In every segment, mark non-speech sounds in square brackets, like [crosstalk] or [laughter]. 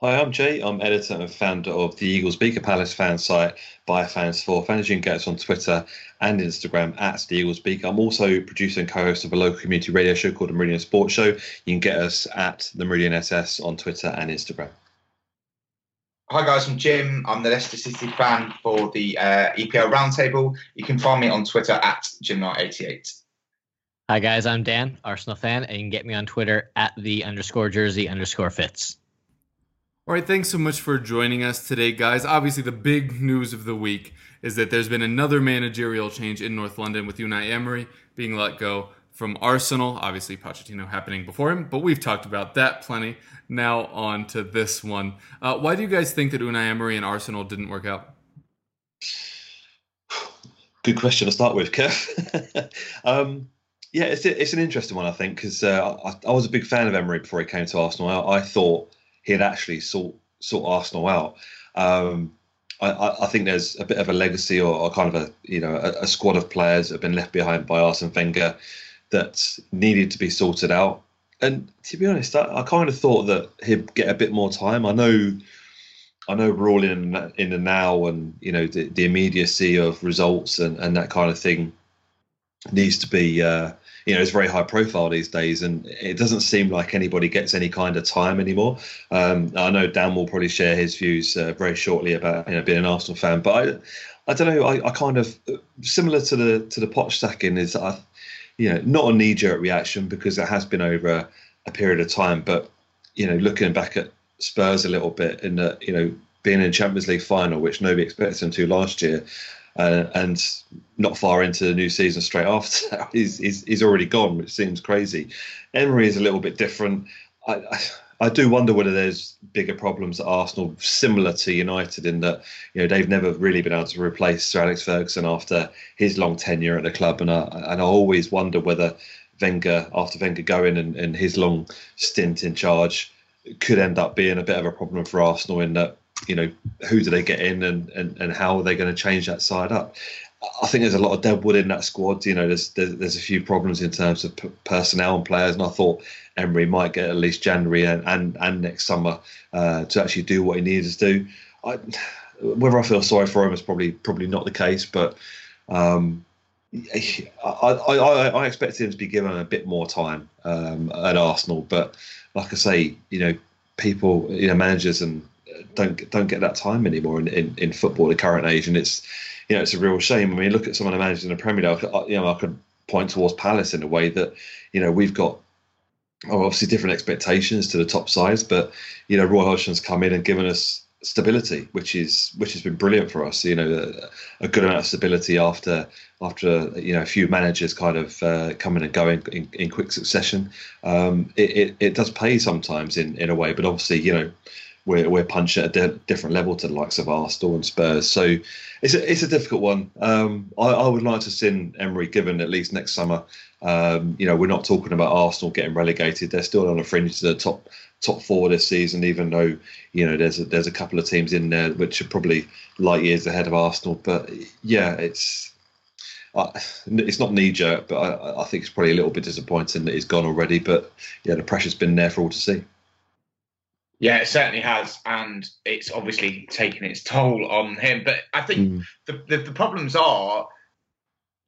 Hi, I'm Jay. I'm editor and founder of the Eagles Beaker Palace fan site by Fans for Fans. You can get us on Twitter and Instagram at the Eagles Beaker. I'm also producer and co-host of a local community radio show called the Meridian Sports Show. You can get us at the Meridian SS on Twitter and Instagram. Hi guys, I'm Jim. I'm the Leicester City fan for the uh, EPL Roundtable. You can find me on Twitter at JimKnight88. Hi guys, I'm Dan, Arsenal fan, and you can get me on Twitter at the underscore jersey underscore fits. All right, thanks so much for joining us today, guys. Obviously, the big news of the week is that there's been another managerial change in North London with Unai Emery being let go from Arsenal. Obviously, Pochettino happening before him, but we've talked about that plenty. Now, on to this one. Uh, why do you guys think that Unai Emery and Arsenal didn't work out? Good question to start with, Kev. [laughs] um, yeah, it's, it's an interesting one, I think, because uh, I, I, was a big fan of Emery before he came to Arsenal. I, I thought he had actually sought, sought Arsenal out. Um, I, I, think there's a bit of a legacy or, or kind of a you know a, a, squad of players that have been left behind by Arsene Wenger that needed to be sorted out. And to be honest, I, I kind of thought that he'd get a bit more time. I know, I know we're all in in the now, and you know the, the immediacy of results and, and that kind of thing needs to be uh, you know, it's very high profile these days, and it doesn't seem like anybody gets any kind of time anymore. Um, I know Dan will probably share his views uh, very shortly about you know being an Arsenal fan, but I, I don't know. I, I kind of similar to the to the Poch sacking is I, you know, not a knee jerk reaction because it has been over a, a period of time, but you know, looking back at Spurs a little bit and you know being in Champions League final, which nobody expected them to last year, uh, and not far into the new season straight after [laughs] he's, he's, he's already gone, which seems crazy. Emery is a little bit different. I, I, I do wonder whether there's bigger problems at Arsenal, similar to United, in that you know they've never really been able to replace Sir Alex Ferguson after his long tenure at the club, and I and I always wonder whether Wenger, after Wenger going and, and his long stint in charge, could end up being a bit of a problem for Arsenal in that you know, who do they get in and, and, and how are they going to change that side up? I think there's a lot of dead wood in that squad. You know, there's there's, there's a few problems in terms of p- personnel and players, and I thought Emery might get at least January and and, and next summer uh, to actually do what he needs to do. I, whether I feel sorry for him is probably probably not the case, but um, I, I, I, I expected him to be given a bit more time um, at Arsenal. But like I say, you know, people, you know, managers and don't don't get that time anymore in, in, in football the current age, and it's you know it's a real shame. I mean, look at some of the managers in the Premier League. You know, I could point towards Palace in a way that you know we've got oh, obviously different expectations to the top sides, but you know Roy Hodgson's come in and given us stability, which is which has been brilliant for us. You know, a, a good amount of stability after after you know a few managers kind of uh, coming and going in, in quick succession. Um, it, it, it does pay sometimes in in a way, but obviously you know we're, we're punching at a different level to the likes of Arsenal and Spurs. So it's a, it's a difficult one. Um, I, I, would like to see Emery given at least next summer. Um, you know, we're not talking about Arsenal getting relegated. They're still on the fringe to the top top four this season, even though you know there's a, there's a couple of teams in there which are probably light years ahead of Arsenal. But yeah, it's uh, it's not knee jerk, but I, I, think it's probably a little bit disappointing that he's gone already. But yeah, the pressure's been there for all to see. Yeah, it certainly has, and it's obviously taken its toll on him. But I think mm. the, the, the problems are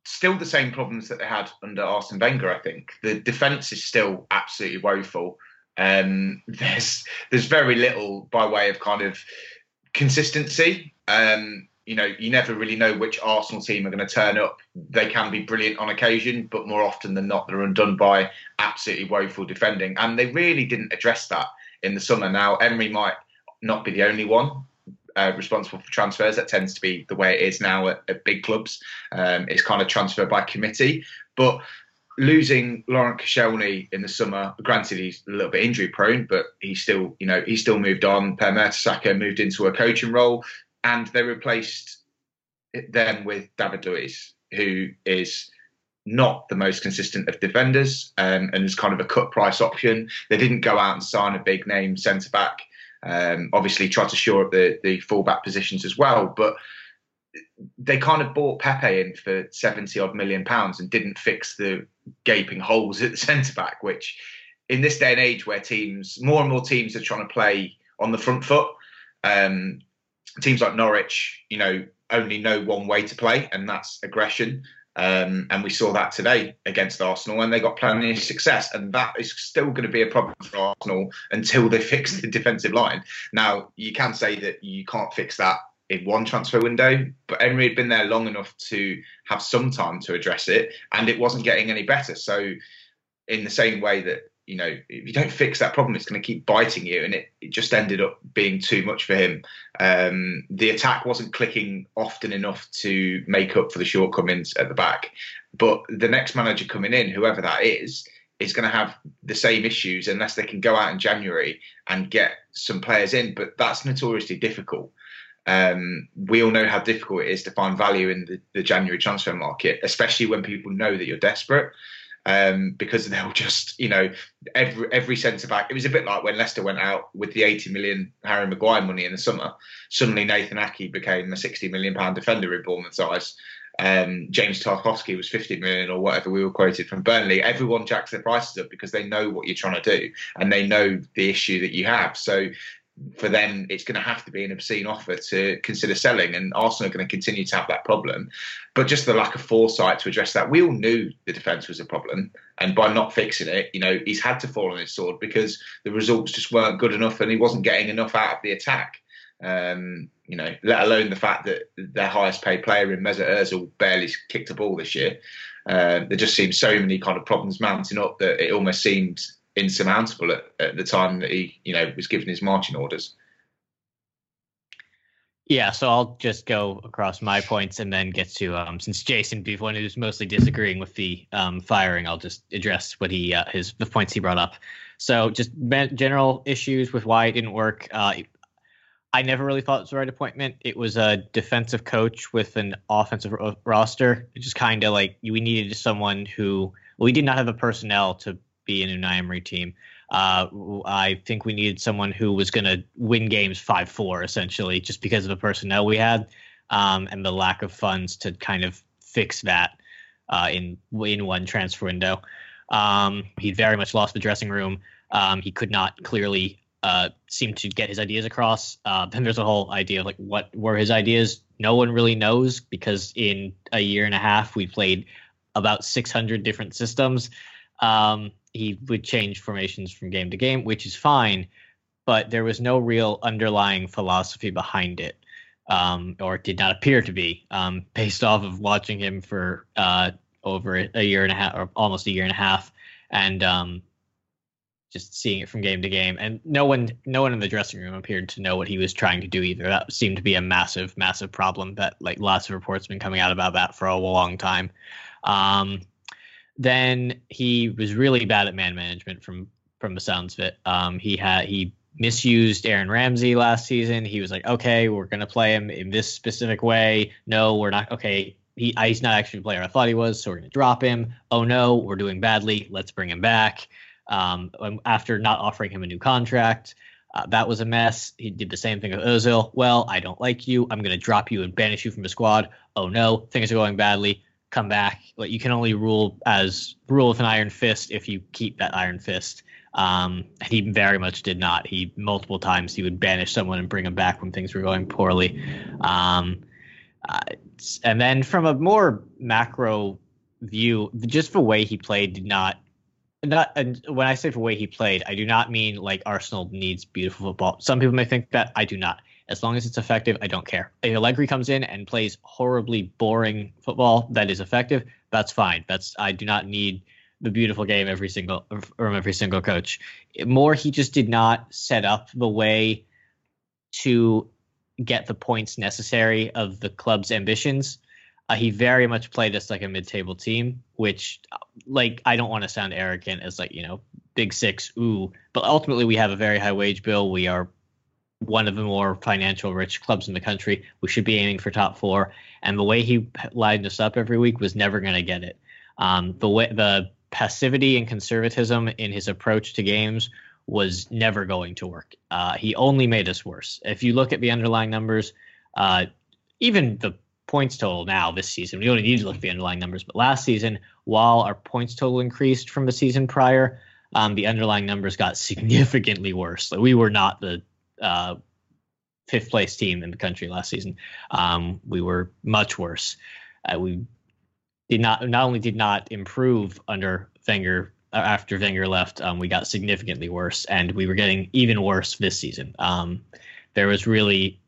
still the same problems that they had under Arsene Wenger. I think the defence is still absolutely woeful. Um, [laughs] there's there's very little by way of kind of consistency. Um, you know, you never really know which Arsenal team are going to turn up. They can be brilliant on occasion, but more often than not, they're undone by absolutely woeful defending. And they really didn't address that in the summer. Now, Emery might not be the only one uh, responsible for transfers. That tends to be the way it is now at, at big clubs. Um, it's kind of transfer by committee. But losing Laurent Koscielny in the summer, granted he's a little bit injury prone, but he still, you know, he still moved on. Per Mertesacker moved into a coaching role, and they replaced them with David Luiz, who is not the most consistent of defenders um, and is kind of a cut price option. They didn't go out and sign a big name centre back. Um, obviously, tried to shore up the the fullback positions as well, but they kind of bought Pepe in for 70 odd million pounds and didn't fix the gaping holes at the centre back, which in this day and age where teams, more and more teams are trying to play on the front foot, um, teams like Norwich, you know, only know one way to play, and that's aggression. Um, and we saw that today against Arsenal, and they got plenty of success. And that is still going to be a problem for Arsenal until they [laughs] fix the defensive line. Now, you can say that you can't fix that in one transfer window, but Emery had been there long enough to have some time to address it, and it wasn't getting any better. So, in the same way that you know, if you don't fix that problem, it's going to keep biting you, and it, it just ended up being too much for him. Um, the attack wasn't clicking often enough to make up for the shortcomings at the back. But the next manager coming in, whoever that is, is going to have the same issues unless they can go out in January and get some players in. But that's notoriously difficult. Um, we all know how difficult it is to find value in the, the, January transfer market, especially when people know that you're desperate. Um, because they'll just, you know, every every centre back. It was a bit like when Leicester went out with the 80 million Harry Maguire money in the summer. Suddenly, Nathan Aké became a 60 million pound defender in Bournemouth's eyes. Um, James Tarkowski was 50 million or whatever we were quoted from Burnley. Everyone jacks their prices up because they know what you're trying to do and they know the issue that you have. So for them, it's going to have to be an obscene offer to consider selling. And Arsenal are going to continue to have that problem. But just the lack of foresight to address that, we all knew the defence was a problem. And by not fixing it, you know, he's had to fall on his sword because the results just weren't good enough and he wasn't getting enough out of the attack. Um, you know, let alone the fact that their highest paid player in Mesut Ozil barely kicked a ball this year. Uh, there just seemed so many kind of problems mounting up that it almost seemed insurmountable at, at the time that he, you know, was given his marching orders. Yeah, so I'll just go across my points and then get to um, since Jason be one who's mostly disagreeing with the um, firing, I'll just address what he uh, his the points he brought up. So just general issues with why it didn't work. Uh, I never really thought it was the right appointment. It was a defensive coach with an offensive ro- roster. It just kind of like we needed someone who we did not have the personnel to be an Unai Emery team. Uh, I think we needed someone who was going to win games five four essentially, just because of the personnel we had um, and the lack of funds to kind of fix that uh, in in one transfer window. Um, he very much lost the dressing room. Um, he could not clearly uh, seem to get his ideas across. Uh, then there's a whole idea of like what were his ideas. No one really knows because in a year and a half we played about 600 different systems. Um, he would change formations from game to game, which is fine, but there was no real underlying philosophy behind it, um, or it did not appear to be, um, based off of watching him for uh, over a year and a half, or almost a year and a half, and um, just seeing it from game to game. And no one, no one in the dressing room appeared to know what he was trying to do either. That seemed to be a massive, massive problem. That like lots of reports have been coming out about that for a long time. Um, then he was really bad at man management from from the sounds of it. Um, he had he misused Aaron Ramsey last season. He was like, okay, we're gonna play him in this specific way. No, we're not. Okay, he he's not actually the player I thought he was, so we're gonna drop him. Oh no, we're doing badly. Let's bring him back. Um, after not offering him a new contract. Uh, that was a mess. He did the same thing with Ozil. Well, I don't like you. I'm to drop you and banish you from the squad. Oh no, things are going badly come back. Like you can only rule as rule with an iron fist if you keep that iron fist. Um, he very much did not. He multiple times he would banish someone and bring them back when things were going poorly. Um, uh, and then from a more macro view, just the way he played did not. Not and when I say the way he played, I do not mean like Arsenal needs beautiful football. Some people may think that I do not. As long as it's effective, I don't care. If Allegri comes in and plays horribly boring football that is effective, that's fine. That's I do not need the beautiful game every single from every single coach. More, he just did not set up the way to get the points necessary of the club's ambitions. Uh, he very much played us like a mid-table team, which, like, I don't want to sound arrogant as like you know, big six, ooh, but ultimately we have a very high wage bill. We are one of the more financial rich clubs in the country. We should be aiming for top four, and the way he lined us up every week was never going to get it. Um, the way the passivity and conservatism in his approach to games was never going to work. Uh, he only made us worse. If you look at the underlying numbers, uh, even the points total now this season, we only need to look at the underlying numbers, but last season, while our points total increased from the season prior, um, the underlying numbers got significantly worse. Like we were not the uh, fifth place team in the country last season. Um, we were much worse. Uh, we did not not only did not improve under Wenger uh, after Wenger left, um, we got significantly worse, and we were getting even worse this season. Um, there was really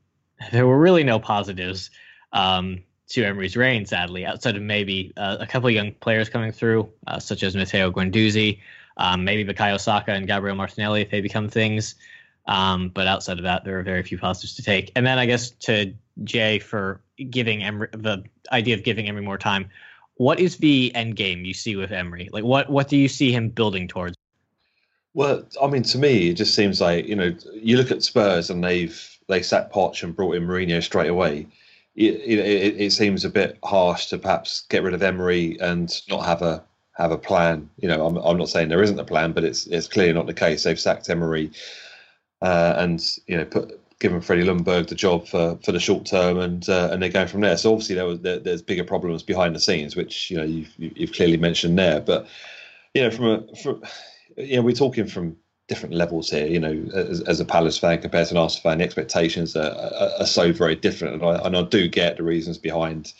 there were really no positives um, to Emery's reign, sadly, outside of maybe uh, a couple of young players coming through, uh, such as Matteo Guendouzi, um, maybe Bukayo Saka and Gabriel Martinelli if they become things. Um, but outside of that, there are very few positives to take. And then I guess to Jay for giving Emery the idea of giving Emery more time what is the end game you see with Emery? Like, what what do you see him building towards? Well, I mean, to me, it just seems like you know, you look at Spurs and they've they sat Poch and brought in Mourinho straight away. It, it, it, seems a bit harsh to perhaps get rid of Emery and not have a have a plan. You know, I'm, I'm not saying there isn't a plan, but it's it's clearly not the case. They've sacked Emery uh, and you know put given Freddie Ljungberg the job for, for the short term, and uh, and they're going from there. So obviously there was there, there's bigger problems behind the scenes, which you know you've you've clearly mentioned there. But you know from a from you know we're talking from different levels here. You know, as, as a Palace fan compared to an Arsenal fan, the expectations are, are, are so very different, and I, and I do get the reasons behind.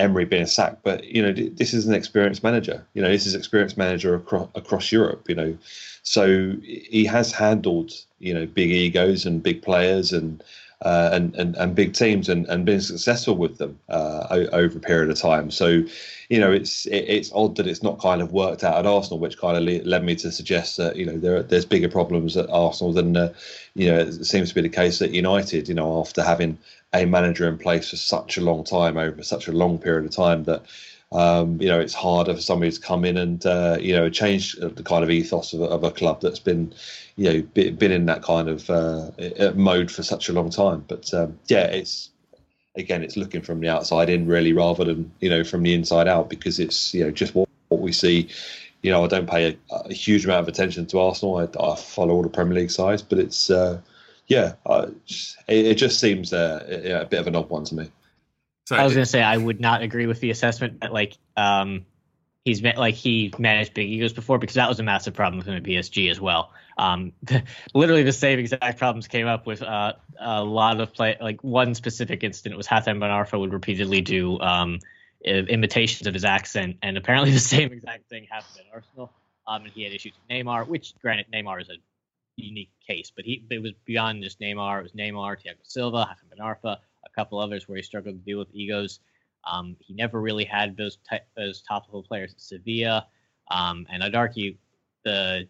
Emery being sacked, but you know this is an experienced manager. You know this is experienced manager across across Europe. You know, so he has handled you know big egos and big players and uh, and, and and big teams and, and been successful with them uh, over a period of time. So, you know, it's it, it's odd that it's not kind of worked out at Arsenal, which kind of led me to suggest that you know there there's bigger problems at Arsenal than uh, you know it seems to be the case at United. You know, after having a manager in place for such a long time over such a long period of time that um, you know, it's harder for somebody to come in and uh, you know change the kind of ethos of a, of a club that's been you know been in that kind of uh, mode for such a long time. But um, yeah, it's again, it's looking from the outside in really rather than you know from the inside out because it's you know just what, what we see. You know, I don't pay a, a, huge amount of attention to Arsenal. I, I, follow all the Premier League sides, but it's uh, yeah, it, it, just seems uh, a bit of an odd one to me. Sorry. I was gonna say I would not agree with the assessment that like um he's met like he managed big egos before because that was a massive problem with him at PSG as well. Um, [laughs] literally the same exact problems came up with uh, a lot of play. Like one specific incident was Hatem Ben Arfa would repeatedly do um, imitations of his accent, and apparently [laughs] the same exact thing happened at Arsenal. Um, and he had issues with Neymar, which granted Neymar is a unique case, but he it was beyond just Neymar. It was Neymar, Thiago Silva, Hatem Ben Arfa, a couple others where he struggled to deal with egos. Um, he never really had those those top level players at Sevilla, um, and I'd argue the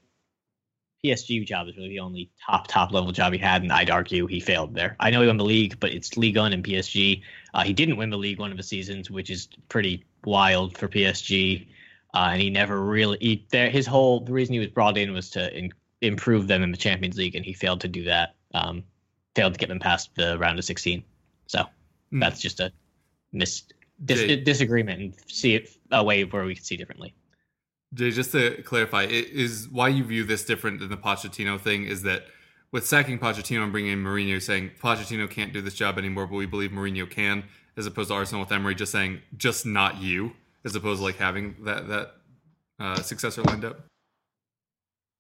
PSG job is really the only top top level job he had, and I'd argue he failed there. I know he won the league, but it's Ligue 1 and PSG. Uh, he didn't win the league one of the seasons, which is pretty wild for PSG. Uh, and he never really he, there, his whole the reason he was brought in was to in, improve them in the Champions League, and he failed to do that. Um, failed to get them past the round of 16. So mm. that's just a mis- dis- disagreement and see it a way where we can see differently. Jay, just to clarify, is why you view this different than the Pochettino thing is that with sacking Pochettino and bringing in Mourinho, saying Pochettino can't do this job anymore, but we believe Mourinho can, as opposed to Arsenal with Emery just saying just not you, as opposed to like having that that uh, successor lined up.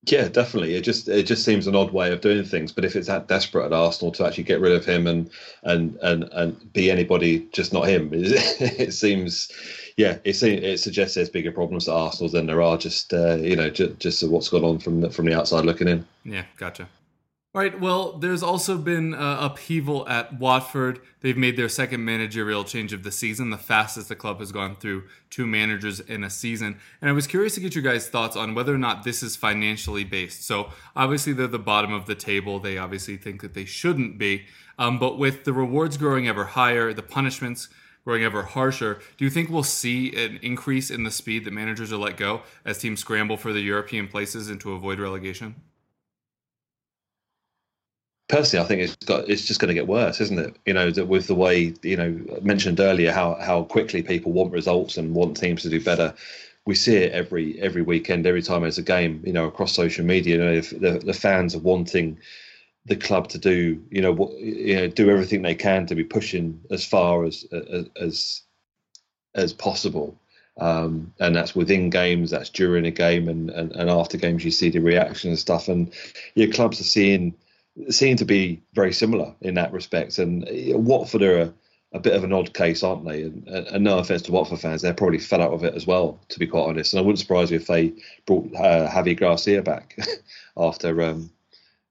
Yeah, definitely. It just it just seems an odd way of doing things. But if it's that desperate at Arsenal to actually get rid of him and and and and be anybody, just not him, [laughs] it seems. Yeah, it seems, it suggests there's bigger problems at Arsenal than there are just uh, you know just, just what's gone on from the, from the outside looking in. Yeah, gotcha. Right. Well, there's also been uh, upheaval at Watford. They've made their second managerial change of the season, the fastest the club has gone through two managers in a season. And I was curious to get your guys' thoughts on whether or not this is financially based. So, obviously, they're the bottom of the table. They obviously think that they shouldn't be. Um, but with the rewards growing ever higher, the punishments growing ever harsher, do you think we'll see an increase in the speed that managers are let go as teams scramble for the European places and to avoid relegation? Personally, I think it's got it's just going to get worse, isn't it? You know, that with the way you know mentioned earlier how how quickly people want results and want teams to do better. We see it every every weekend, every time there's a game. You know, across social media, you know, the the fans are wanting the club to do, you know, what, you know, do everything they can to be pushing as far as as as possible. Um, and that's within games, that's during a game, and, and, and after games, you see the reaction and stuff. And your clubs are seeing seem to be very similar in that respect. And Watford are a, a bit of an odd case, aren't they? And, and, no offense to Watford fans, they're probably fed out of it as well, to be quite honest. And I wouldn't surprise me if they brought uh, Javi Gracia back [laughs] after um,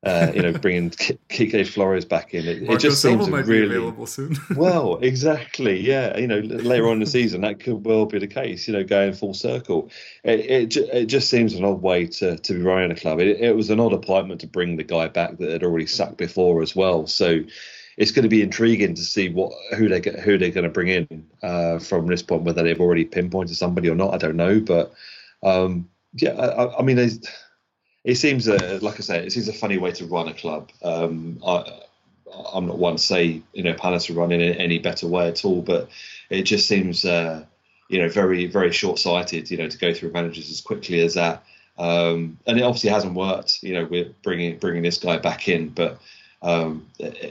uh, you know, bringing Quique Flores back in. It, it just seems might really be available soon. [laughs] well, exactly. Yeah, you know, later on in the season that could well be the case. You know, going full circle, it it, it just seems an odd way to to be running a club. It, it was an odd appointment to bring the guy back that had already sucked before as well. So it's going to be intriguing to see what who they get who they're going to bring in uh, from this point. Whether they've already pinpointed somebody or not, I don't know. But um, yeah, I, I mean, there's it seems a, like I say, it seems a funny way to run a club. Um, I, I'm not one to say you know Palace are running in any better way at all, but it just seems uh, you know very very short sighted. You know to go through managers as quickly as that, um, and it obviously hasn't worked. You know we're bringing bringing this guy back in, but um,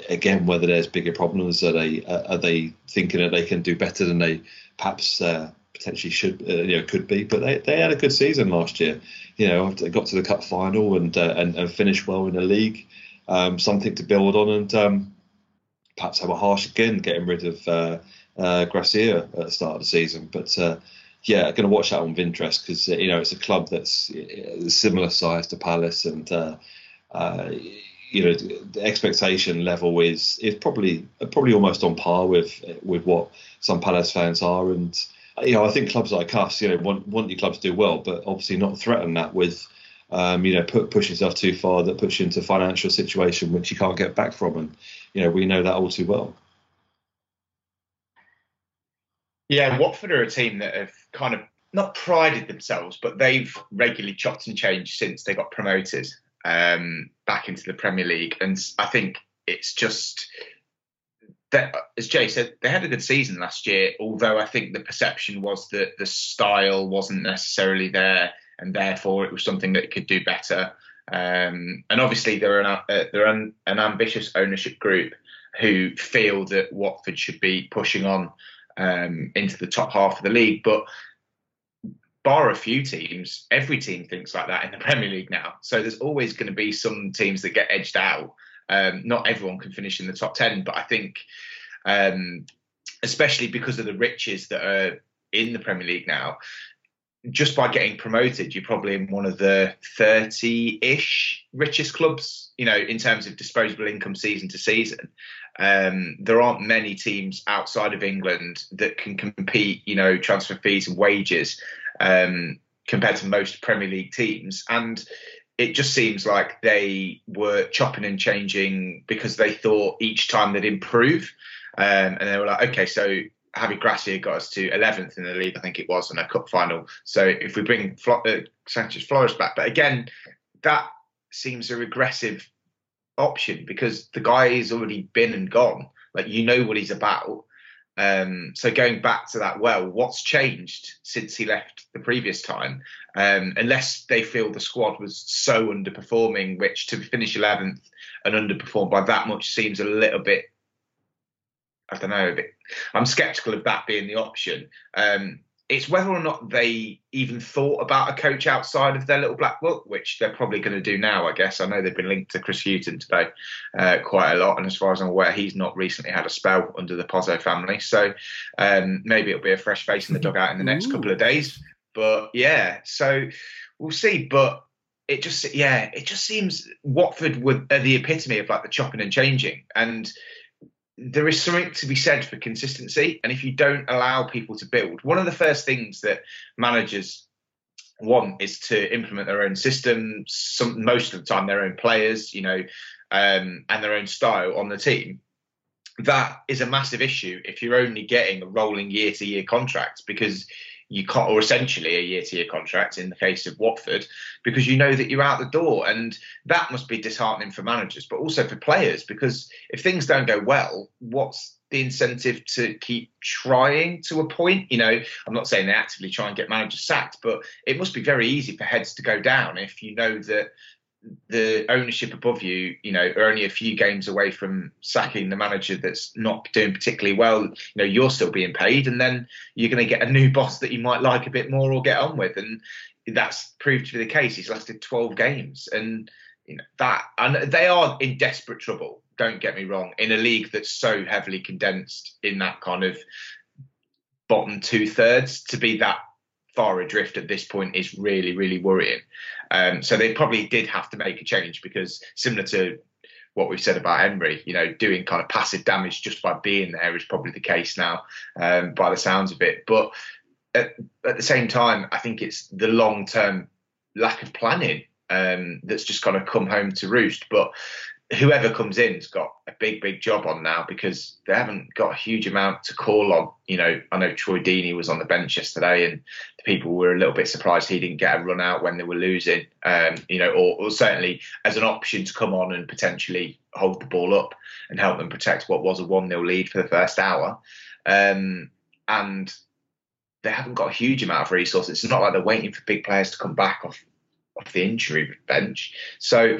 again, whether there's bigger problems, are they are they thinking that they can do better than they perhaps uh, potentially should uh, you know could be. But they, they had a good season last year. You know, they got to the cup final and uh, and, and finished well in the league. Um, something to build on, and um, perhaps have a harsh again getting rid of uh, uh, Gracia at the start of the season. But uh, yeah, going to watch that one with interest because uh, you know it's a club that's uh, similar size to Palace, and you know the expectation level is is probably probably almost on par with with what some Palace fans are, and you know, I think clubs like us, you know, want want your clubs to do well, but obviously not threaten that with, um, you know, put push yourself too far that puts you into financial situation which you can't get back from, and you know, we know that all too well. Yeah, Watford are a team that have kind of not prided themselves, but they've regularly chopped and changed since they got promoted um, back into the Premier League, and I think it's just that, as Jay said, they had a good season last year. Although I think the perception was that the style wasn't necessarily there, and therefore it was something that could do better. Um, and obviously, they're an uh, they're an, an, ambitious ownership group who feel that Watford should be pushing on um, into the top half of the league. But bar a few teams, every team thinks like that in the [laughs] Premier League now. So there's always going to be some teams that get edged out. Um, not everyone can finish in the top 10, but I think, um, especially because of the riches that are in the Premier League now, just by getting promoted, you're probably in one of the 30 ish richest clubs, you know, in terms of disposable income season to season. Um, there aren't many teams outside of England that can compete, you know, transfer fees and wages um, compared to most Premier League teams. And it just seems like they were chopping and changing because they thought each time they'd improve. Um, and they were like, okay, so Javi Gracia got us to 11th in the league, I think it was, in a cup final. So if we bring Flo- uh, Sanchez Flores back, but again, that seems a regressive option because the guy has already been and gone. Like you know what he's about. Um, so going back to that well, what's changed since he left the previous time? Um, unless they feel the squad was so underperforming, which to finish 11th and underperform by that much seems a little bit. I don't know. Bit, I'm sceptical of that being the option. Um, it's whether or not they even thought about a coach outside of their little black book, which they're probably going to do now, I guess. I know they've been linked to Chris Hughton today uh, quite a lot, and as far as I'm aware, he's not recently had a spell under the Pozzo family, so um, maybe it'll be a fresh face in the dugout in the next Ooh. couple of days. But yeah, so we'll see. But it just yeah, it just seems Watford were the epitome of like the chopping and changing, and there is something to be said for consistency. And if you don't allow people to build, one of the first things that managers want is to implement their own system, some most of the time their own players, you know, um, and their own style on the team. That is a massive issue if you're only getting a rolling year to year contract because you can't, or essentially a year to year contract in the case of Watford, because you know that you're out the door. And that must be disheartening for managers, but also for players, because if things don't go well, what's the incentive to keep trying to a point? You know, I'm not saying they actively try and get managers sacked, but it must be very easy for heads to go down if you know that the ownership above you, you know, are only a few games away from sacking the manager that's not doing particularly well. You know, you're still being paid, and then you're going to get a new [laughs] boss that you might like a bit more or get on with, and that's proved to be the case. He's lasted 12 games, and you know that, and they are in desperate trouble. Don't get me wrong, in a league that's so heavily condensed in that kind of bottom two thirds, to be that far adrift at this point is really, really worrying. Um, so they probably did have to make a change because similar to what we've said about Emery, you know, doing kind of passive damage just by being there is probably the case now, um, by the sounds of it. But at, at, the same time, I think it's the long term lack of planning um, that's just kind of come home to roost. But whoever comes in has got a big, big job on now because they haven't got a huge amount to call on. You know, I know Troy Deeney was on the bench yesterday, and the people were a little bit surprised he didn't get a run out when they were losing. Um, you know, or, or, certainly as an option to come on and potentially hold the ball up and help them protect what was a one 0 lead for the first hour. Um, and they haven't got a huge amount of resources. It's not like they're waiting for big players to come back off off the injury bench. So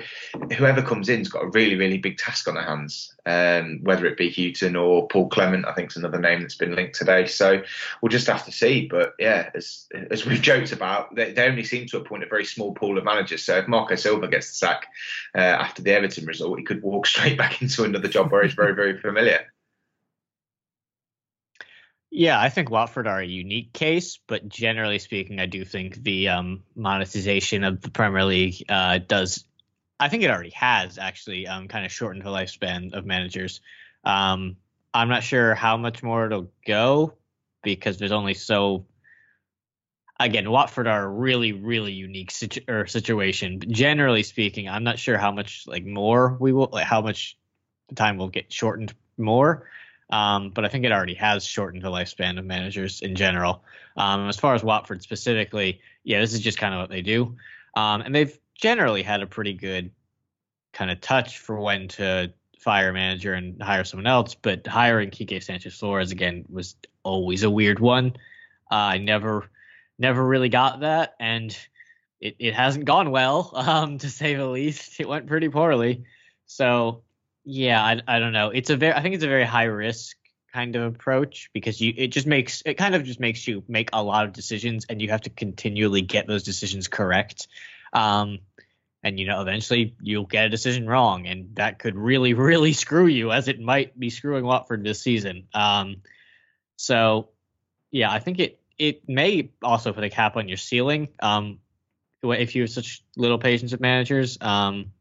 whoever comes in's got a really, really big task on their hands, um, whether it be Hughton or Paul Clement, I think is another name that's been linked today. So we'll just have to see. But yeah, as as we've joked about, they, they only seem to appoint a very small pool of managers. So if Marco Silva gets the sack uh, after the Everton result, he could walk [laughs] straight back into another job where he's very, very familiar. Yeah, I think Watford are a unique case, but generally speaking, I do think the um, monetization of the Premier League uh, does. I think it already has actually um, kind of shortened the lifespan of managers. Um, I'm not sure how much more it'll go because there's only so. Again, Watford are a really, really unique situ- situation. But generally speaking, I'm not sure how much like more we will, like how much time will get shortened more. Um, but I think it already has shortened the lifespan of managers in general. Um, as far as Watford specifically, yeah, this is just kind of what they do. Um, and they've generally had a pretty good kind of touch for when to fire a manager and hire someone else. But hiring Quique Sanchez Flores again was always a weird one. Uh, I never, never really got that, and it, it hasn't gone well, [laughs] um, to say the least. It went pretty poorly. So yeah, I, I don't know. It's a very I think it's a very high risk kind of approach because you it just makes it kind of just makes you make a lot of decisions and you have to continually get those decisions correct. Um, and you know eventually you'll get a decision wrong and that could really [laughs] really screw you as it might be screwing Watford this season. Um, so yeah, I think it it may also put a cap on your ceiling. Um, if you have such little patience with managers, um,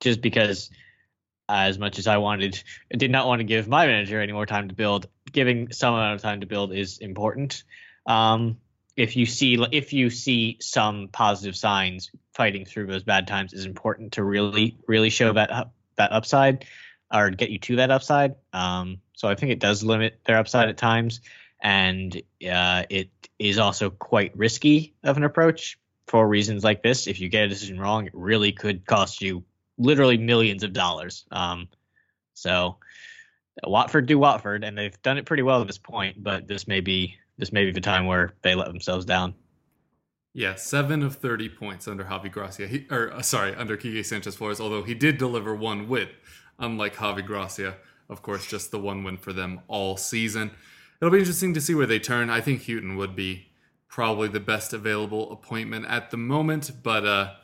just because as much as I wanted, did not want to give my manager any more time to build. Giving some amount of time to build is important. Um, if you see if you see some positive signs, fighting through those bad times is important to really really show that that upside or get you to that upside. Um, so I think it does limit their upside at times, and uh, it is also quite risky of an approach for reasons like this. If you get a decision wrong, it really could cost you literally millions of dollars. Um, so Watford do Watford, and they've done it pretty well at this point. But this may be this may be the time where they let themselves down. Yeah, seven of thirty points under Javi Gracia, he, or uh, sorry, under Quique Sanchez Flores. Although he did deliver one win, unlike Javi Gracia, of course, just the one win for them all season. It'll be interesting to see where they turn. I think Hughton would be probably the best available appointment at the moment, but uh,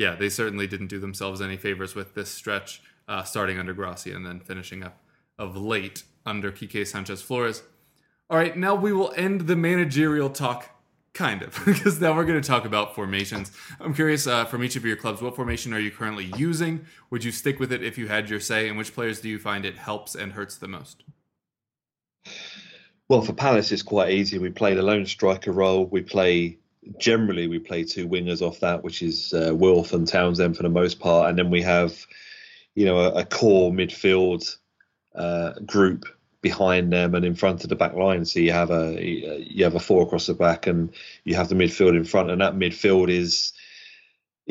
yeah, they certainly didn't do themselves any favors with this stretch, uh, starting under Gracia and then finishing up of late under Quique Sanchez Flores. All right, now we will end the managerial talk Kind of, [laughs] because now we're going to talk about formations. I'm curious uh, from each of your clubs, what formation are you currently using? Would you stick with it if you had your say? And which players do you find it helps and hurts the most? Well, for Palace, it's quite easy. We play the lone striker role. We play generally we play two wingers off that, which is uh, Wilf and Townsend for the most part, and then we have you know a, a core midfield uh, group behind them and in front of the back line. So you have a you have a four across the back, and you have the midfield in front, and that midfield is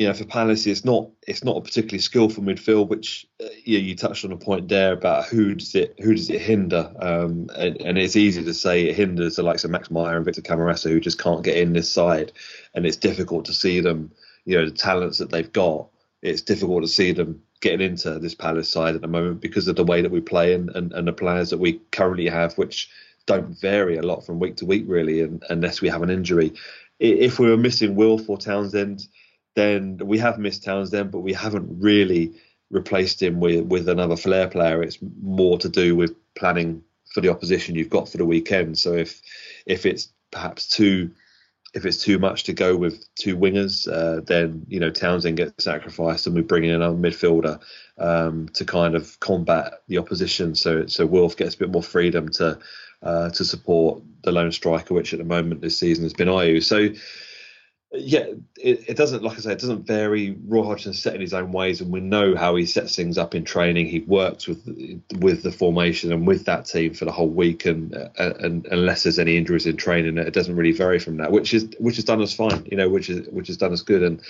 you know, for Palace, it's not it's not a particularly skillful midfield. Which uh, yeah, you touched on a point there about who does it who does it hinder, um, and, and, it's easy to say it hinders the likes of Max Meyer and Victor Camarasa who just can't get in this side, and it's difficult to see them. You know, the talents that they've got, it's difficult to see them getting into this Palace side at the moment because of the way that we play and, and, and the players that we currently have, which don't vary a lot from week to week really, and, unless we have an injury. If we were missing Wilf or Townsend then we have missed Townsend, but we haven't really replaced him with with another flair player. It's more to do with planning for the opposition you've got for the weekend. So if if it's perhaps too if it's too much to go with two wingers, uh, then you know Townsend gets sacrificed, and we bring in another midfielder um, to kind of combat the opposition. So so Wilf gets a bit more freedom to uh, to support the lone striker, which at the moment this season has been Ayew. So yeah, it, it, doesn't, like I say, it doesn't vary. Roy Hodgson set in his own ways, and we know how he sets things up in training. He works with with the formation and with that team for the whole week, and, uh, and unless there's any injuries in training, it doesn't really vary from that, which is which has done us fine, you know, which is which has done us good. And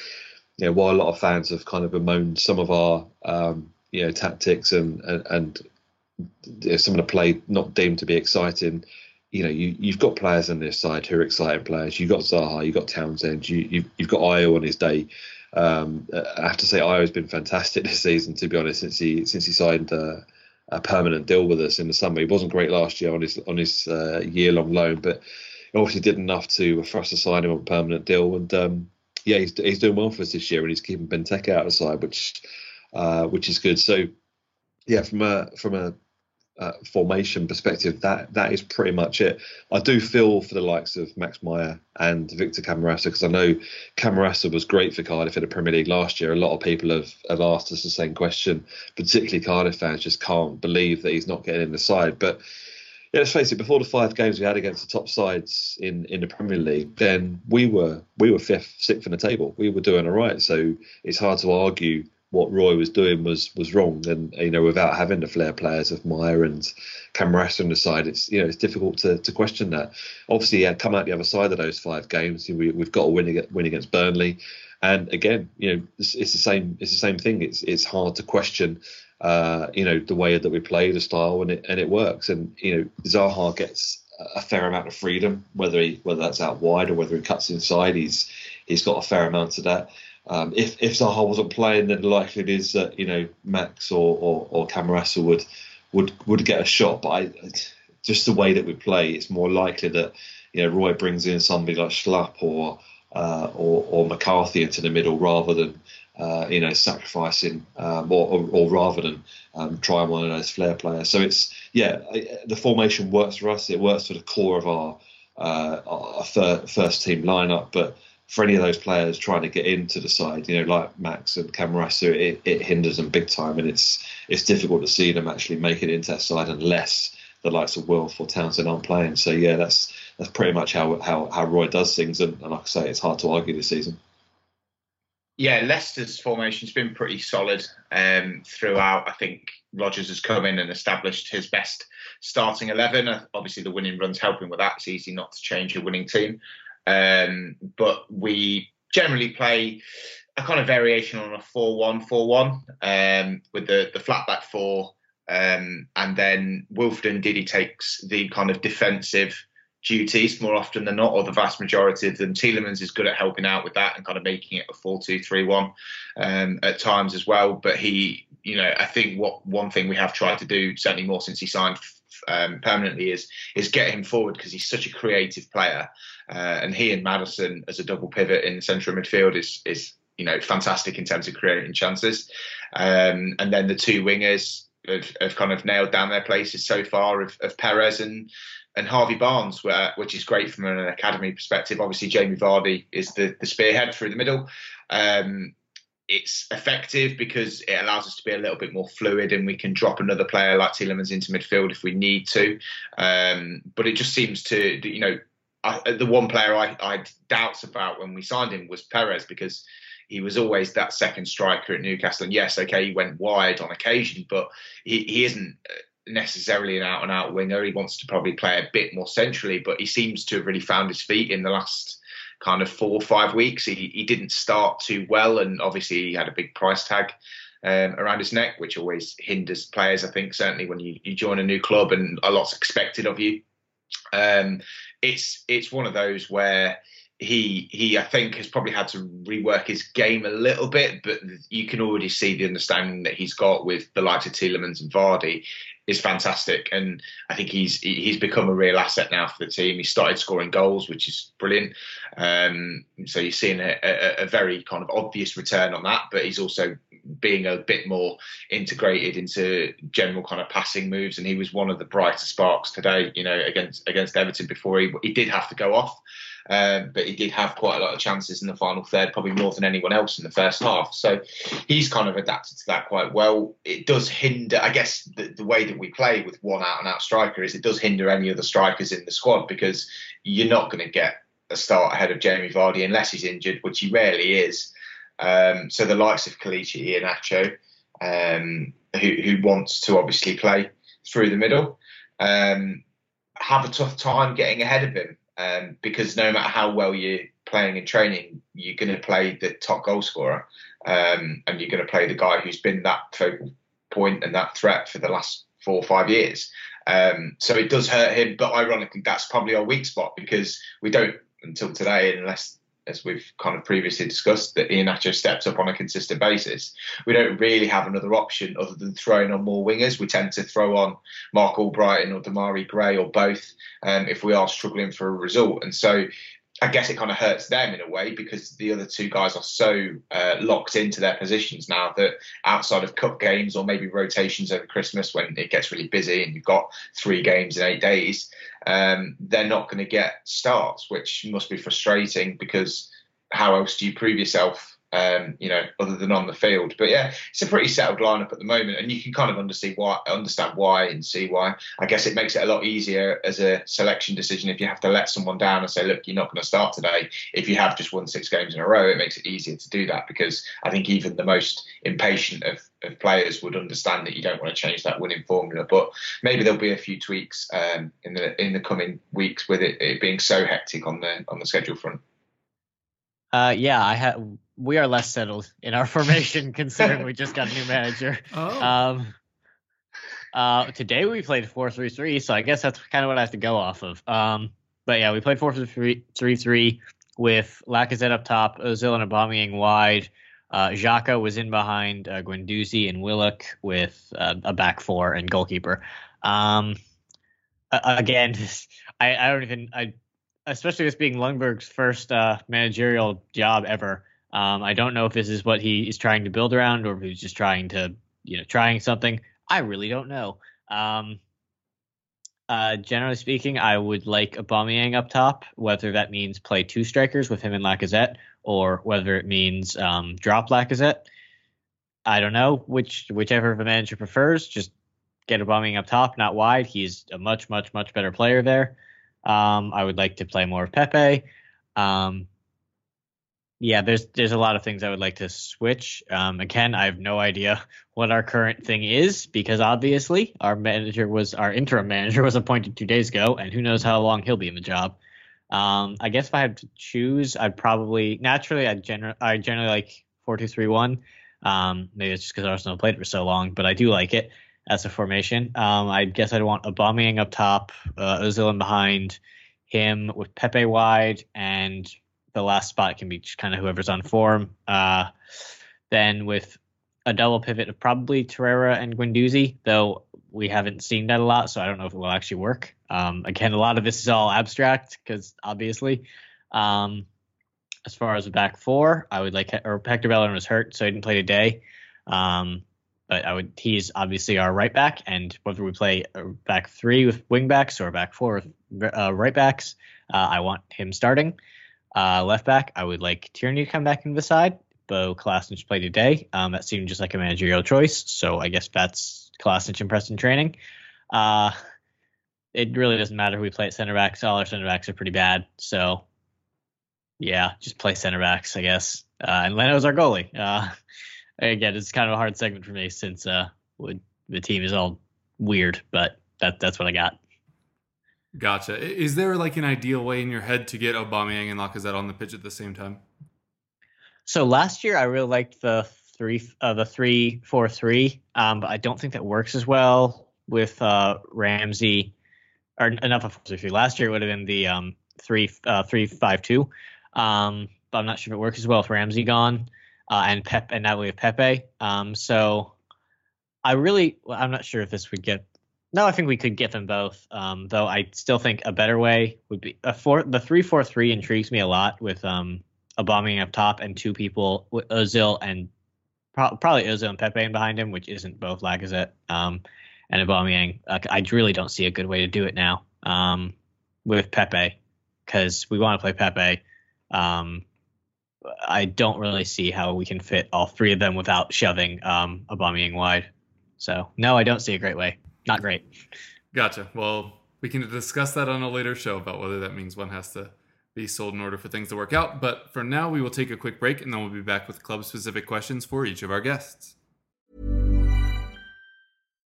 you know, while a lot of fans have kind of bemoaned some of our um, you know tactics and and, and some of the play not deemed to be exciting you know, you, you've got players on this side who are exciting players. You've got Zaha, you've got Townsend, you, you've, you've got Ayew on his day. Um, I have to say, Ayew's been fantastic [laughs] this season. To be honest, since he since he signed uh, a permanent deal with us in the summer, he wasn't great last year on his on his uh, year long loan, but he obviously did enough to for us to sign him on a permanent deal. And um, yeah, he's he's doing well for us this year, and he's keeping Benteke out of the side, which uh, which is good. So yeah, from a from a uh, formation perspective, that that is pretty much it. I do feel for the likes of Max Meyer and Victor Camarasa because I know Camarasa was great for Cardiff in the Premier League last year. A lot of people have, have asked us the same question, particularly Cardiff fans just can't believe that he's not getting in the side. But yeah, let's face it, before the five games we had against the top sides in, in the Premier League, then we were we were fifth, sixth in the table. We were doing all right. So it's hard to argue what Roy was doing was was wrong. And you know, without having the flair players of Meyer and Camarasa on the side, it's you know it's difficult to, to question that. Obviously, yeah, come out the other side of those five games, we, have got to win, win against Burnley. And again, you know, it's, it's, the same. It's the same thing. It's it's hard to question, uh, you know, the way that we play, the style, and it and it works. And you know, Zaha gets a fair amount of freedom, whether he whether that's out wide or whether he cuts inside. He's he's got a fair amount of that. Um, if if Zaha wasn't playing, then the likelihood is that you know Max or or, or Camarasa would would would get a shot. But I, just the way that we play, it's more likely that you know Roy brings in somebody like Schlupp or uh, or, or McCarthy into the middle rather than uh, you know sacrificing um, or, or, or, rather than um, trying one of those flair players. So it's yeah, the formation works for us. It works for the core of our uh, our first team lineup, but for any of those players trying to get into the side, you know, like Max and Camarasa, it, it hinders them big time, and it's it's difficult to see them actually make it into that side unless the likes of Wilf or Townsend aren't playing. So yeah, that's that's pretty much how how, how Roy does things, and, and like I say, it's hard to argue this season. Yeah, Leicester's formation's been pretty solid um, throughout. I think Rodgers has come in and established his best starting eleven. Obviously, the winning run's helping with that. It's easy not to change your winning team. Um, but we generally play a kind of variation on a 4 1 4 1 um, with the, the flat back four. Um, and then Wilfred Ndidi takes the kind of defensive duties more often than not, or the vast majority of them. Tielemans is good at helping out with that and kind of making it a 4 2 3 1 um, at times as well. But he, you know, I think what one thing we have tried to do, certainly more since he signed um, permanently, is is get him forward because he's such a creative player. Uh, and he and Maddison as a double pivot in central midfield is is you know fantastic in terms of creating chances. Um, and then the two wingers, have, have kind of nailed down their places so far of, of Perez and and Harvey Barnes, where, which is great from an academy perspective. Obviously, Jamie Vardy is the, the spearhead through the middle. Um, it's effective because it allows us to be a little bit more fluid and we can drop another player like Tielemans into midfield if we need to. Um, but it just seems to, you know, I, the one player I, had doubts about when we signed him was Perez because he was always that second striker at Newcastle. And yes, okay, he went wide on occasion, but he, he isn't necessarily an out and out winger. He wants to probably play a bit more centrally, but he seems to have really found his feet in the last kind of four or five weeks. He, he didn't start too well, and obviously he had a big price tag. Um, around his neck, which always hinders players. I think certainly when you, you join a new club and a lot's expected of you, um, it's it's one of those where he he I think has probably had to rework his game a little bit, but you can already see the understanding that he's got with the likes of Tielemans and Vardy is fantastic, and I think he's he's become a real asset now for the team. He started scoring goals, which is brilliant. Um, so you're seeing a, a, a, very kind of obvious return on that, but he's also being a bit more integrated into general kind of passing moves, and he was one of the brighter sparks today. You know, against against Everton before he he did have to go off. Um, but he did have quite a lot of chances in the final third, probably more than anyone else in the first half. So he's kind of adapted to that quite well. It does hinder, I guess, the, the way that we play with one out and out striker is it does hinder any other strikers in the squad because you're not going to get a start ahead of Jamie Vardy unless he's injured, which he rarely is. Um, so the likes of Kelechi and Nacho, um, who, who wants to obviously play through the middle, um, have a tough time getting ahead of him um, because no matter how well you're playing in training, you're going to play the top goal scorer, um, and you're going to play the guy who's been that focal point and that threat for the last four or five years. Um, so it does hurt him, but ironically, that's probably our weak spot because we don't until today, unless as we've kind of previously discussed, that Iheanacho steps up on a consistent basis. We don't really have another option other than throwing on more wingers. We tend to throw on Marc Albrighton or Demarai Gray or both um, if we are struggling for a result. And so I guess it kind of hurts them in a way because the other two guys are so uh, locked into their positions now that outside of cup games or maybe rotations over Christmas when it gets really busy and you've got three games in eight days, um, they're not going to get starts, which must be frustrating because how else do you prove yourself um, you know, other than on the field. But yeah, it's a pretty settled lineup at the moment, and you can kind of understand why, understand why, and see why. I guess it makes it a lot easier as a selection decision if you have to let someone down and say, look, you're not going to start today. If you have just won six games in a row, it makes it easier to do that because I think even the most impatient of, of players would understand that you don't want to change that winning formula. But maybe there'll be a few tweaks um, in the in the coming weeks with it, it being so hectic on the on the schedule front. Uh, yeah, I have we are less settled in our [laughs] formation considering we just got a new manager. Oh. Um, uh, today we played 4-3-3, so I guess that's kind of what I have to go off of. Um, but yeah, we played 4-3-3 with Lacazette up top, Ozil and Aubameyang wide. Uh, Xhaka was in behind uh, Guendouzi and Willock with uh, a back four and goalkeeper. Um, again, [laughs] I, I don't even I, especially this being Ljungberg's first uh, managerial job ever. Um, I don't know if this is what he is trying to build around or if he's just trying to, you know, trying something. I really don't know. Um, uh, generally speaking, I would like Aubameyang up top, whether that means play two strikers with him and Lacazette, or whether it means um, drop Lacazette. I don't know which whichever the manager prefers. Just get Aubameyang up top, not wide. He's a much, much, much better player there. Um, I would like to play more of Pepe. Um, yeah, there's there's a lot of things I would like to switch. Um, again, I have no idea [laughs] what our current thing is because obviously our manager was our interim manager was appointed two days ago, and who knows how long he'll be in the job. Um, I guess if I had to choose, I'd probably naturally I gener- I generally like four two three one. Um, maybe it's just because Arsenal played for so long, but I do like it as a formation. Um, I guess I'd want Aubameyang up top, uh, Ozil in behind him with Pepe wide, and the last spot can be kind of whoever's on form. Uh, then with a double pivot of probably Torreira and Guendouzi, though we haven't seen that a lot, so I don't know if it will actually work. Um, again, a lot of this is all abstract because obviously. Um, as far as the back four, I would like or Hector Bellerin was hurt, so he didn't play today. Um, but I would. He's obviously our right back, and whether we play back three with wing backs or back four with uh, right backs, uh, I want him starting. Uh, left back, I would like Tierney to come back into the side. Bo Kolasinac played today. Um, that seemed just like a managerial choice, so I guess that's Kolasinac impressed in training. Uh, it really doesn't matter who we play at center backs. All our center backs are pretty bad, so yeah, just play center backs, I guess. Uh, and Leno's our goalie. Uh, [laughs] again, it's kind of a hard segment for me since uh, the team is all weird, but that that's what I got. Gotcha. Is there like an ideal way in your head to get Aubameyang and Lacazette on the pitch at the same time? So last year I really liked the three uh, the three four three, um, but I don't think that works as well with uh, Ramsey or enough of three. Last year it would have been the um, three uh, three five two, um, but I'm not sure if it works as well with Ramsey gone uh, and Pep and now we have Pepe. Um, so I really well, I'm not sure if this would get no, I think we could get them both. Um, though I still think a better way would be a four. The three four three intrigues me a lot with um Aubameyang up top and two people with Ozil and pro- probably Ozil and Pepe behind him, which isn't both Lacazette um, and Aubameyang. Uh, I really don't see a good way to do it now um, with Pepe because we want to play Pepe. Um, I don't really see how we can fit all three of them without shoving um, Aubameyang wide. So no, I don't see a great way not great. Gotcha. Well, we can discuss that on a later show about whether that means one has to be sold in order for things to work out. But for now, we will take a quick break and then we'll be back with club specific questions for each of our guests.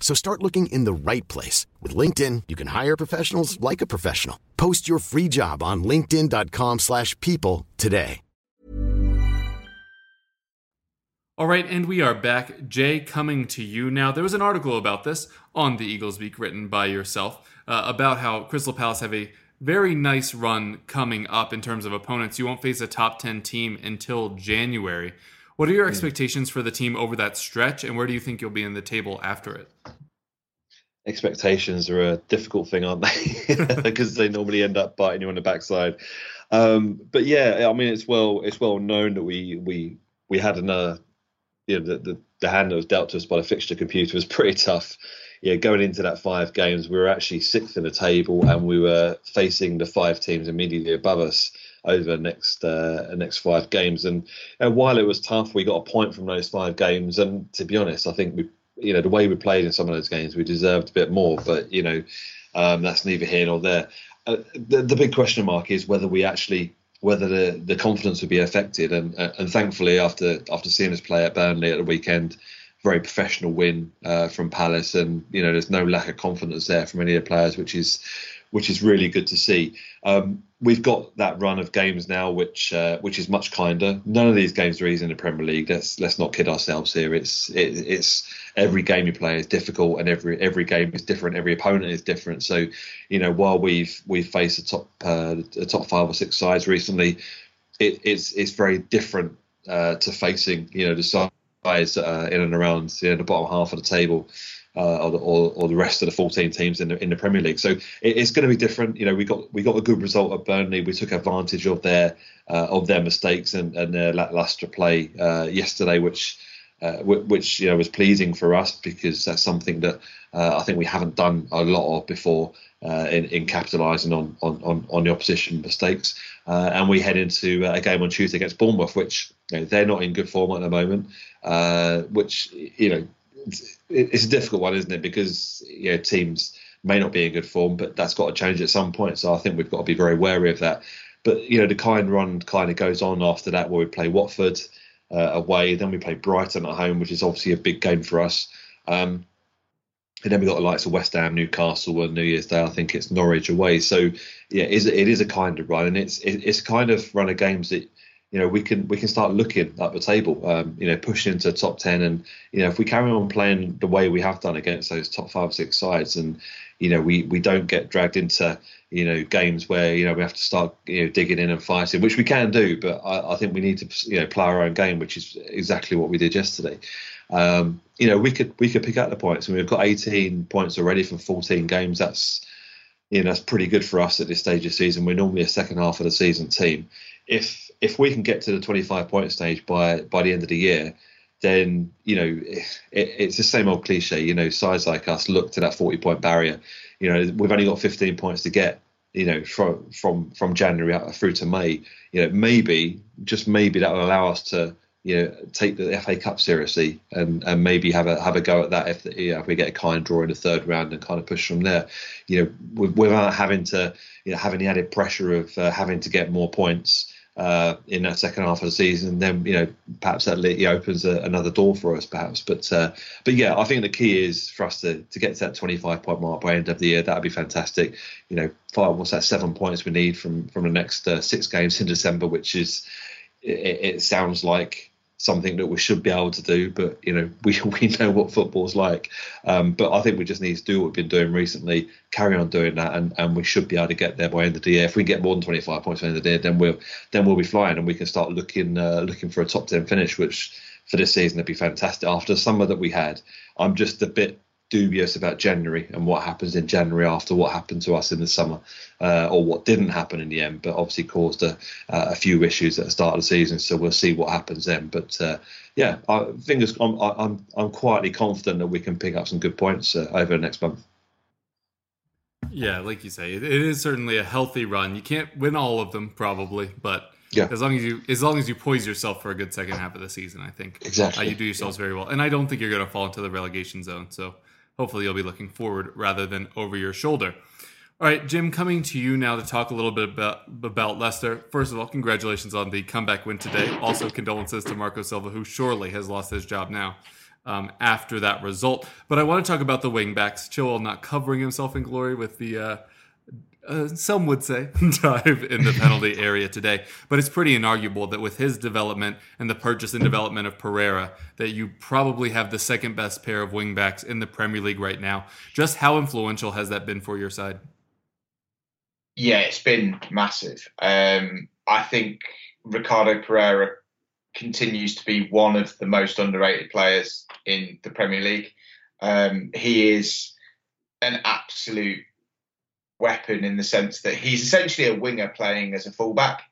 So start looking in the right place. With LinkedIn, you can hire professionals like a professional. Post your free job on linkedin.com slash people today. All right, and we are back. Jay, coming to you now. There was an article about this on the Eagles Beak written by yourself uh, about how Crystal Palace have a very nice run coming up in terms of opponents. You won't face a top 10 team until January. What are your hmm. expectations for the team over that stretch, and where do you think you'll be in the table after it? Expectations are a difficult thing, aren't they? [laughs] because they normally end up biting you on the backside. Um, but yeah, I mean, it's well, it's well known that we we we had another, you know, the, the the hand that was dealt to us by the fixture computer was pretty tough yeah, going into that five games, we were actually sixth in the table, and we were facing the five teams immediately above us over next uh, next five games. And, and while it was tough, we got a point from those five games. And to be honest, I think we, you know, the way we played in some of those games, we deserved a bit more. But you know, um, that's neither here nor there. Uh, the, the big question mark is whether we actually whether the, the confidence would be affected. And and thankfully, after after seeing us play at Burnley at the weekend, very professional win uh, from Palace, and you know there's no lack of confidence there from any of the players, which is which is really good to see. Um, we've got that run of games now, which uh, which is much kinder. None of these games are easy in the Premier League. Let's let's not kid ourselves here. It's it, it's every game you play is difficult, and every every game is different. Every opponent is different. So, you know, while we've we've faced the top uh, top five or six sides recently, it, it's it's very different uh, to facing you know the side guys uh, in and around you know, the bottom half of the table. uh, or, the, or, or, the rest of the 14 teams in the in the Premier League. So it, it's going to be different. You know, we got we got a good result at Burnley. We took advantage of their uh, of their mistakes and, and their lackluster play uh, yesterday, which. Uh, which you know was pleasing for us because that's something that uh, I think we haven't done a lot of before uh, in, in capitalising on, on, on on the opposition mistakes. and we head into a game on Tuesday against Bournemouth, which you know, they're not in good form at the moment. which you know it's a difficult one, isn't it? Because you know, teams may not be in good form, but that's got to change at some point. So I think we've got to be very wary of that. But you know, the kind run kind of goes on after that, where we play Watford uh, away, then we play Brighton at home, which is obviously a big game for us. Um, and then we got the likes of West Ham, Newcastle, and New Year's Day. I think it's Norwich away. So yeah, it is, a kind of run, and it's it, it's kind of run of games that you know we can we can start looking at the table um, you know pushing into top 10 and you know if we carry on playing the way we have done against those top five six sides and you know we we don't get dragged into you know games where you know we have to start you know digging in and fighting which we can do but I, I think we need to you know play our own game which is exactly what we did yesterday um, you know we could we could pick up the points and we've got 18 points already from 14 games that's you know that's pretty good for us at this stage of season we're normally a second half of the season team if if we can get to the 25 point stage by by the end of the year, then you know it, it's the same old cliche. You know, sides like us look to that 40 point barrier. You know, we've only got 15 points to get. You know, from from from January through to May. You know, maybe just maybe that will allow us to you know take the FA Cup seriously and and maybe have a have a go at that if the, if we get a kind draw in the third round and kind of push from there. You know, without having to you know having the added pressure of uh, having to get more points uh, in that second half of the season, then you know perhaps that opens a, another door for us, perhaps. But uh, but yeah, I think the key is for us to, to get to that 25 point mark by end of the year. That'd be fantastic. You know, five what's that seven points we need from from the next uh, six games in December, which is it, it sounds like something that we should be able to do. But you know, [laughs] we we know what football's like. Um, but I think we just need to do what we've been doing recently, carry on doing that, and, and we should be able to get there by the end of the year. If we get more than 25 points by the end of the year, then we'll then we'll be flying, and we can start looking uh, looking for a top 10 finish, which for this season would be fantastic. After the summer that we had, I'm just a bit dubious about January and what happens in January after what happened to us in the summer, uh, or what didn't happen in the end, but obviously caused a, uh, a few issues at the start of the season. So we'll see what happens then. But uh, yeah, I, fingers, I'm, I'm I'm quietly confident that we can pick up some good points uh, over the next month. Yeah, like you say, it, it is certainly a healthy run. You can't win all of them probably, but yeah. As long as you as long as you poise yourself for a good second half of the season, I think exactly uh, you do yourselves yeah. very well. And I don't think you're going to fall into the relegation zone. So hopefully you'll be looking forward rather than over your shoulder. All right, Jim, coming to you now to talk a little bit about, about Leicester. First of all, congratulations on the comeback win today. Also, condolences to Marco Silva, who surely has lost his job now um, after that result. But I want to talk about the wingbacks. Chilwell not covering himself in glory with the uh, uh, some would say, [laughs] dive in the penalty area today. But it's pretty inarguable that with his development and the purchase and development of Pereira, that you probably have the second best pair of wingbacks in the Premier League right now. Just how influential has that been for your side? Yeah, it's been massive. Um, I think Ricardo Pereira continues to be one of the most underrated players in the Premier League. Um, he is an absolute weapon in the sense that he's essentially a winger playing as a fullback.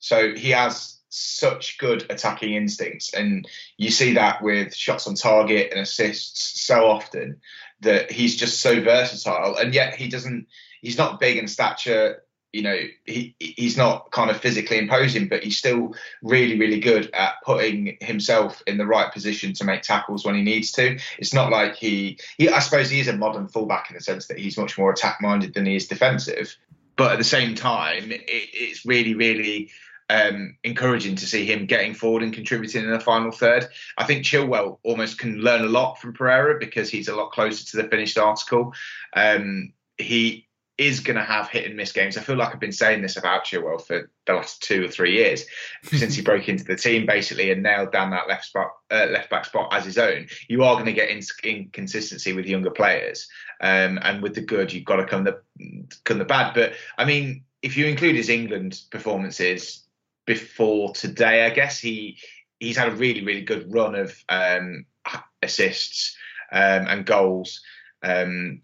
So he has such good attacking instincts, and you see that with shots on target and assists so often that he's just so versatile. And yet he doesn't. He's not big in stature you know he he's not kind of physically imposing but he's still really really good at putting himself in the right position to make tackles when he needs to it's not like he, he i suppose he is a modern fullback in the sense that he's much more attack minded than he is defensive but at the same time it, it's really really um, encouraging to see him getting forward and contributing in the final third. I think Chilwell almost can learn a lot from Pereira because he's a lot closer to the finished article. Um, he is going to have hit and miss games. I feel like I've been saying this about Chilwell for the last two or three years [laughs] since he broke into the team basically and nailed down that left spot, uh, left back spot as his own. You are going to get inconsistency with younger players, um, and with the good, you've got to come the come the bad. But I mean, if you include his England performances before today, I guess he he's had a really really good run of um, assists um, and goals. Um,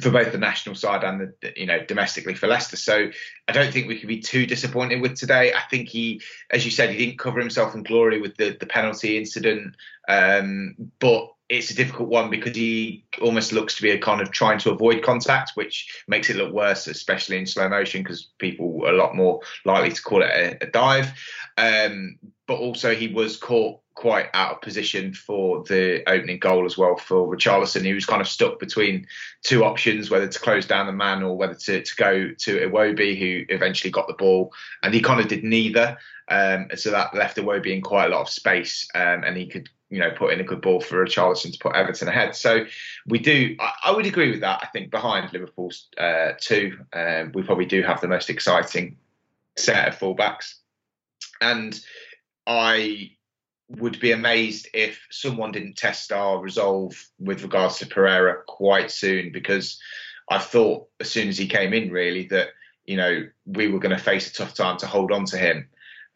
for both the national side and the you know domestically for Leicester. So I don't think we can be too disappointed with today. I think he, as you said, he didn't cover himself in glory with the the penalty incident, um, but it's a difficult one because he almost looks to be a kind of trying to avoid contact, which makes it look worse, especially in slow motion, because people are a lot more likely to call it a, a dive. Um, but also, he was caught quite out of position for the opening goal as well for Richarlison. He was kind of stuck between two options, whether to close down the man or whether to, to go to Iwobi, who eventually got the ball. And he kind of did neither. Um, so that left Iwobi in quite a lot of space um, and he could you know, put in a good ball for Richarlison to put Everton ahead. So we do, I, I would agree with that. I think behind Liverpool's uh, two, um, we probably do have the most exciting set of fullbacks. And I would be amazed if someone didn't test our resolve with regards to Pereira quite soon because I thought as soon as he came in, really, that, you know, we were going to face a tough time to hold on to him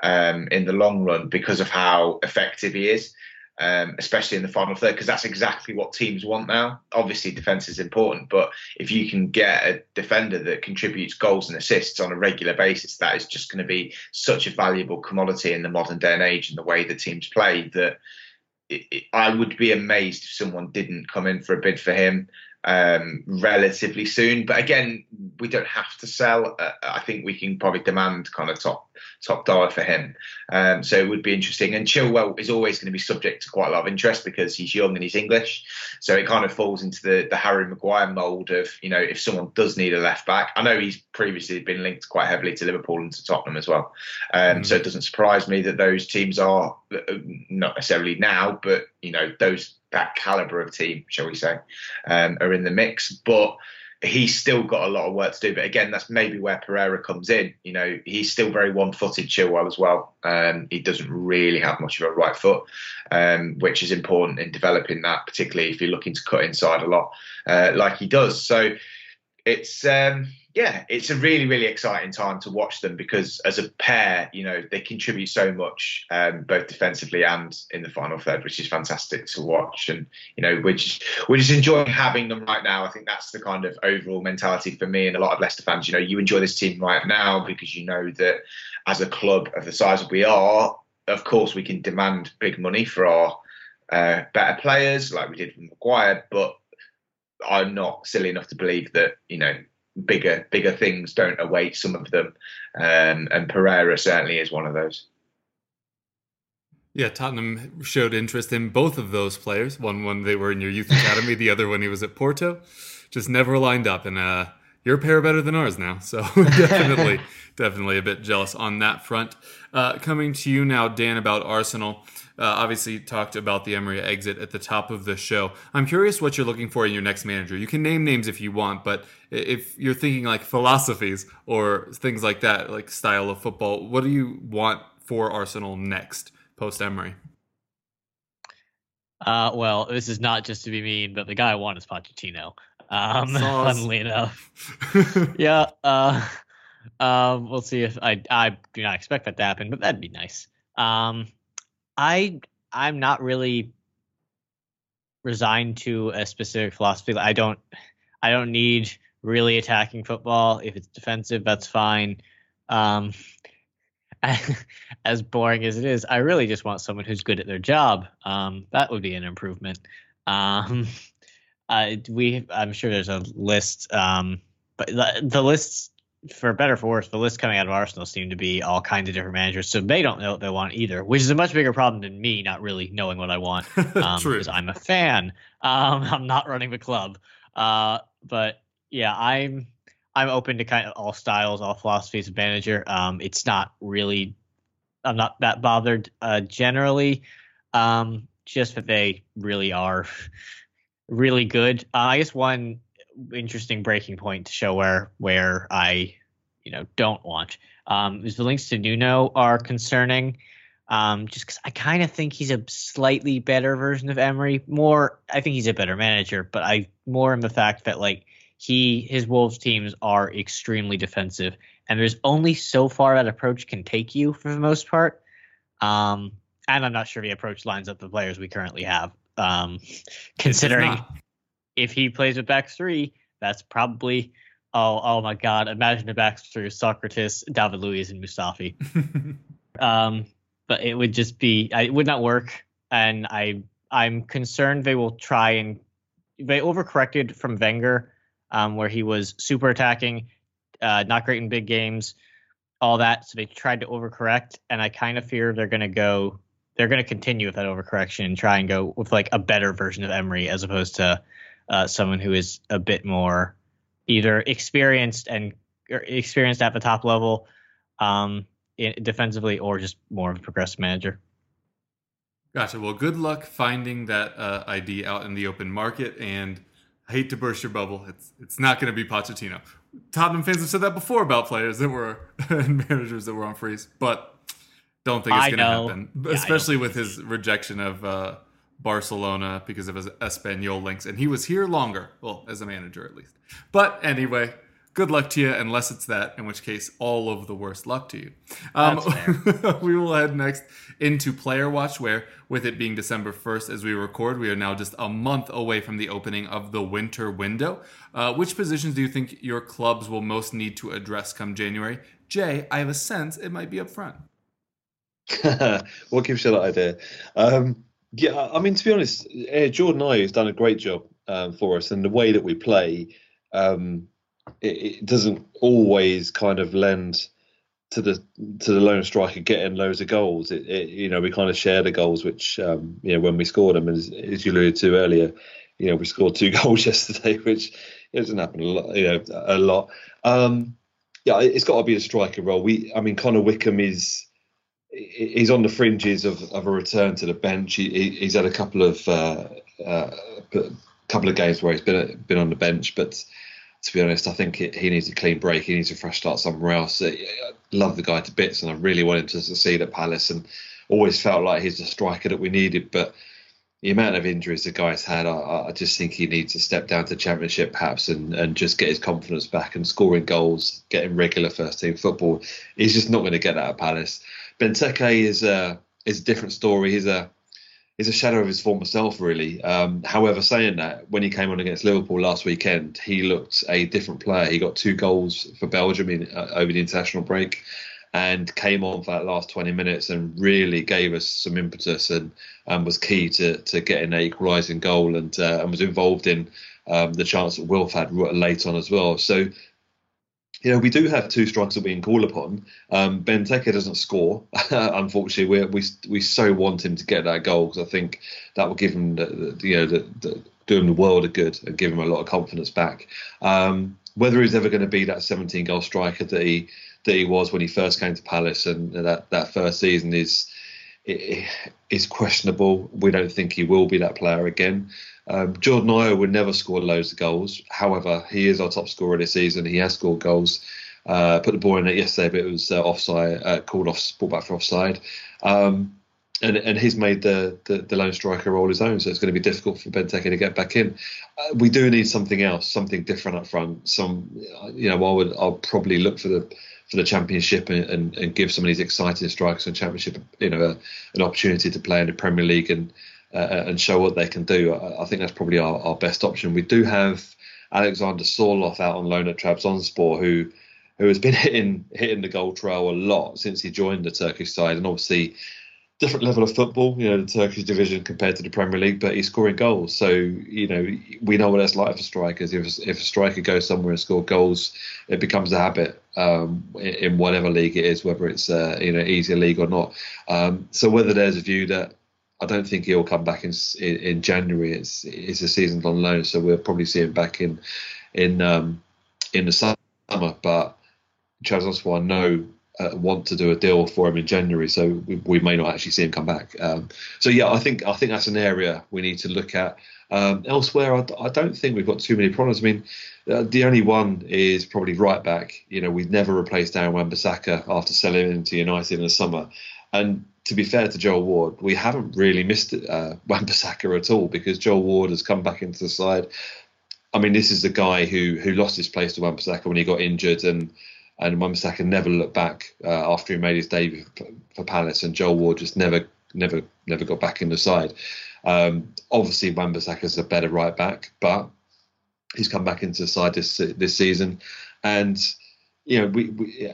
um, in the long run because of how effective he is um, especially in the final third, because that's exactly what teams want now. Obviously, defense is important, but if you can get a defender that contributes goals and assists on a regular basis, that is just going to be such a valuable commodity in the modern day and age and the way the teams play that it, it, I would be amazed if someone didn't come in for a bid for him um, relatively soon. But again, we don't have to sell. Uh, I think we can probably demand kind of top top dollar for him. Um, so it would be interesting. And Chilwell is always going to be subject to quite a lot of interest because he's young and he's English. So it kind of falls into the, the Harry Maguire mould of, you know, if someone does need a left back, I know he's previously been linked quite heavily to Liverpool and to Tottenham as well. Um, mm. So it doesn't surprise me that those teams are uh, not necessarily now, but, you know, those that caliber of team, shall we say, um, are in the mix. But he's still got a lot of work to do. But again, that's maybe where Pereira comes in. You know, he's still very one-footed, Chilwell as well. Um, he doesn't really have much of a right foot, um, which is important in developing that, particularly if you're looking to cut inside a lot, uh, like he does. So it's um, yeah, it's a really, really exciting time to watch them because as a pair, you know, they contribute so much, um, both defensively and in the final third, which is fantastic to watch. And, you know, we're just, we're just enjoying having them right now. I think that's the kind of overall mentality for me and a lot of Leicester fans. You know, you enjoy this team right now because you know that as a club of the size that we are, of course, we can demand big money for our uh, better players like we did with Maguire, but I'm not silly enough to believe that, you know, bigger bigger things don't await some of them, um, and Pereira certainly is one of those. Yeah, Tottenham showed interest in both of those players. One when they were in your youth academy, the other when he was at Porto. Just never lined up, and uh, your pair better than ours now. So [laughs] definitely, [laughs] definitely a bit jealous on that front. Uh, coming to you now, Dan, about Arsenal. Uh, obviously, talked about the Emery exit at the top of the show. I'm curious what you're looking for in your next manager. You can name names if you want, but if you're thinking like philosophies or things like that, like style of football, what do you want for Arsenal next post Emery? Uh, well, this is not just to be mean, but the guy I want is Pochettino. Um, [laughs] funnily enough, [laughs] yeah. Uh, um, we'll see if I I do not expect that to happen, but that'd be nice. Um, I I'm not really resigned to a specific philosophy. I don't I don't need really attacking football. If it's defensive, that's fine. Um, [laughs] as boring as it is, I really just want someone who's good at their job. Um, that would be an improvement. Um, we, I'm sure there's a list, um, but the, the lists for better for worse, the list coming out of Arsenal seem to be all kinds of different managers, so they don't know what they want either, which is a much bigger problem than me not really knowing what I want. [laughs] Um, because I'm a fan. Um, [laughs] I'm not running the club. Uh, but yeah, I'm I'm open to kind of all styles, all philosophies of manager. Um, it's not really, I'm not that bothered uh, generally. Um, just that they really are really good. Uh, I guess one interesting breaking point to show where where I, you know, don't want. Um, is the links to Nuno are concerning. Um, just because I kind of think he's a slightly better version of Emery. More, I think he's a better manager, but I more in the fact that like he his Wolves teams are extremely defensive, and there's only so far that approach can take you for the most part. Um, and I'm not sure the approach lines up the players we currently have. Um, considering if he plays with back three, that's probably oh oh my god! Imagine a back three: Sokratis, David Luiz, and Mustafi. [laughs] Um, but it would just be it would not work, and I I'm concerned they will try and they overcorrected from Wenger, um, where he was super attacking, uh, not great in big games, all that. So they tried to overcorrect, and I kind of fear they're going to go. They're going to continue with that overcorrection and try and go with like a better version of Emery as opposed to uh, someone who is a bit more either experienced and experienced at the top level um, defensively or just more of a progressive manager. Gotcha. Well, good luck finding that uh, ID out in the open market. And I hate to burst your bubble. It's it's not going to be Pochettino. Tottenham fans have said that before about players that were [laughs] and managers that were on freeze, but don't think it's going to happen. Yeah, Especially with his rejection of uh, Barcelona because of his Espanyol links, and he was here longer. Well, as a manager at least. But anyway. Good luck to you, unless it's that, in which case, all of the worst luck to you. Um, [laughs] we will head next into Player Watch, where, with it being December 1st as we record, we are now just a month away from the opening of the winter window. Uh, which positions do you think your clubs will most need to address come January? Jay, I have a sense it might be up front. [laughs] what gives you that idea? Um, yeah, I mean, to be honest, Jordan Ayew has done a great job um, for us, and the way that we play, um, it, it doesn't always kind of lend to the to the lone striker getting loads of goals. It, it you know we kind of share the goals, which um, you know when we scored them, as, as you alluded to earlier, you know we scored two [laughs] goals yesterday, which it doesn't happen a lot. You know a lot. Um, yeah, it's got to be a striker role. We, I mean, Connor Wickham is he's on the fringes of, of a return to the bench. He, he- he's had a couple of uh, uh, couple of games where he's been been on the bench, but to be honest, I think he needs a clean break. He needs a fresh start somewhere else. I love the guy to bits, and I really want him to succeed at Palace, and always felt like he's the striker that we needed, but. The amount of injuries the guy's had, I, I just think he needs to step down to Championship perhaps and, and just get his confidence back and scoring goals, getting regular first team football. He's just not going to get that at Palace. Benteke is a is a different story. He's a he's a shadow of his former self, really. Um, however, saying that, when he came on against Liverpool last weekend, he looked a different player. He got two goals for Belgium in, uh, over the international break, and came on for that last 20 minutes and really gave us some impetus and, and was key to to getting an equalising goal and uh, and was involved in um, the chance that Wilf had late on as well. So you know, we do have two strikers that we can call upon. Um, Benteke doesn't score, [laughs] unfortunately. We we we so want him to get that goal because I think that will give him the, the you know the, the the world of good and give him a lot of confidence back. Um, whether he's ever going to be that 17 goal striker that he that he was when he first came to Palace and that that first season is is questionable. We don't think he will be that player again. Um, Jordan Ayew would never score loads of goals. However, he is our top scorer this season. He has scored goals. Uh, put the ball in it yesterday, but it was uh, offside, uh, called off, brought back for offside. Um, and and he's made the, the the lone striker role his own, so it's going to be difficult for Benteke to get back in. Uh, we do need something else, something different up front. Some, you know, I would I'll probably look for the for the championship and, and, and give some of these exciting strikers in championship, you know, a, an opportunity to play in the Premier League and and show what they can do. I, I think that's probably our, our best option. We do have Alexander Sorloth out on loan at Trabzonspor, who who has been [laughs] hitting hitting the goal trail a lot since he joined the Turkish side, and obviously different level of football, you know, the Turkish division compared to the Premier League, but he's scoring goals. So, you know, we know what that's like for strikers. If, if a striker goes somewhere and scores goals, it becomes a habit um, in, in whatever league it is, whether it's, uh, you know, easier league or not. Um, so whether there's a view that I don't think he'll come back in in, in January. It's it's a season on loan, so we'll probably see him back in in um, in the summer. But Trabzonspor know uh, want to do a deal for him in January, so we, we may not actually see him come back. Um, so yeah, I think I think that's an area we need to look at. Um, elsewhere, I, I don't think we've got too many problems. I mean, uh, the only one is probably right back. You know, we've never replaced Darren Wan-Bissaka after selling him to United in the summer, and to be fair to Joel Ward, we haven't really missed uh, [laughs] Wan-Bissaka at all because Joel Ward has come back into the side. I mean, this is the guy who who lost his place to Wan-Bissaka when he got injured, and and Wan-Bissaka never looked back uh, after he made his debut for, Palace, and Joel Ward just never never never got back in the side. Um, obviously, Wan-Bissaka's a better right back, but he's come back into the side this this season, and you know we, we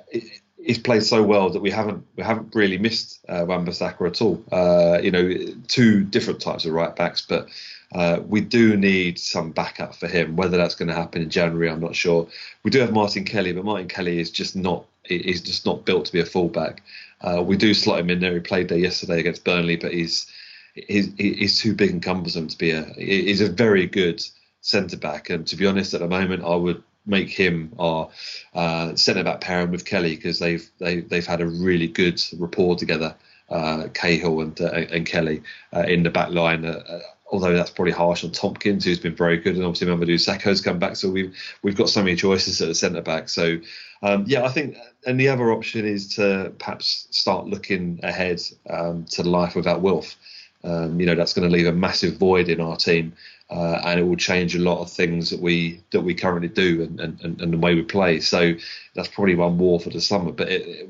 he's played so well that we haven't we haven't really missed uh, Wan-Bissaka at all. Uh, you know, two different types of right backs, but uh, we do need some backup for him. Whether that's going to happen in January, I'm not sure. We do have Martin Kelly, but Martin Kelly is just not he's just not built to be a fullback. Uh, we do slot him in there. He played there yesterday against Burnley, but he's he's, he's too big and cumbersome to be a. He's a very good centre back, and to be honest, at the moment, I would make him our uh, centre back pairing with Kelly because they've they, they've had a really good rapport together. Uh, Cahill and uh, and Kelly uh, in the back line. Uh, uh, although that's probably harsh on Tomkins, who's been very good, and obviously Mamadou Sakho's come back. So we've we've got so many choices at the centre back. So um, yeah, I think, and the other option is to perhaps start looking ahead um, to life without Wilf. Um, you know, that's going to leave a massive void in our team uh, and it will change a lot of things that we that we currently do and, and, and the way we play. So that's probably one war for the summer. But it,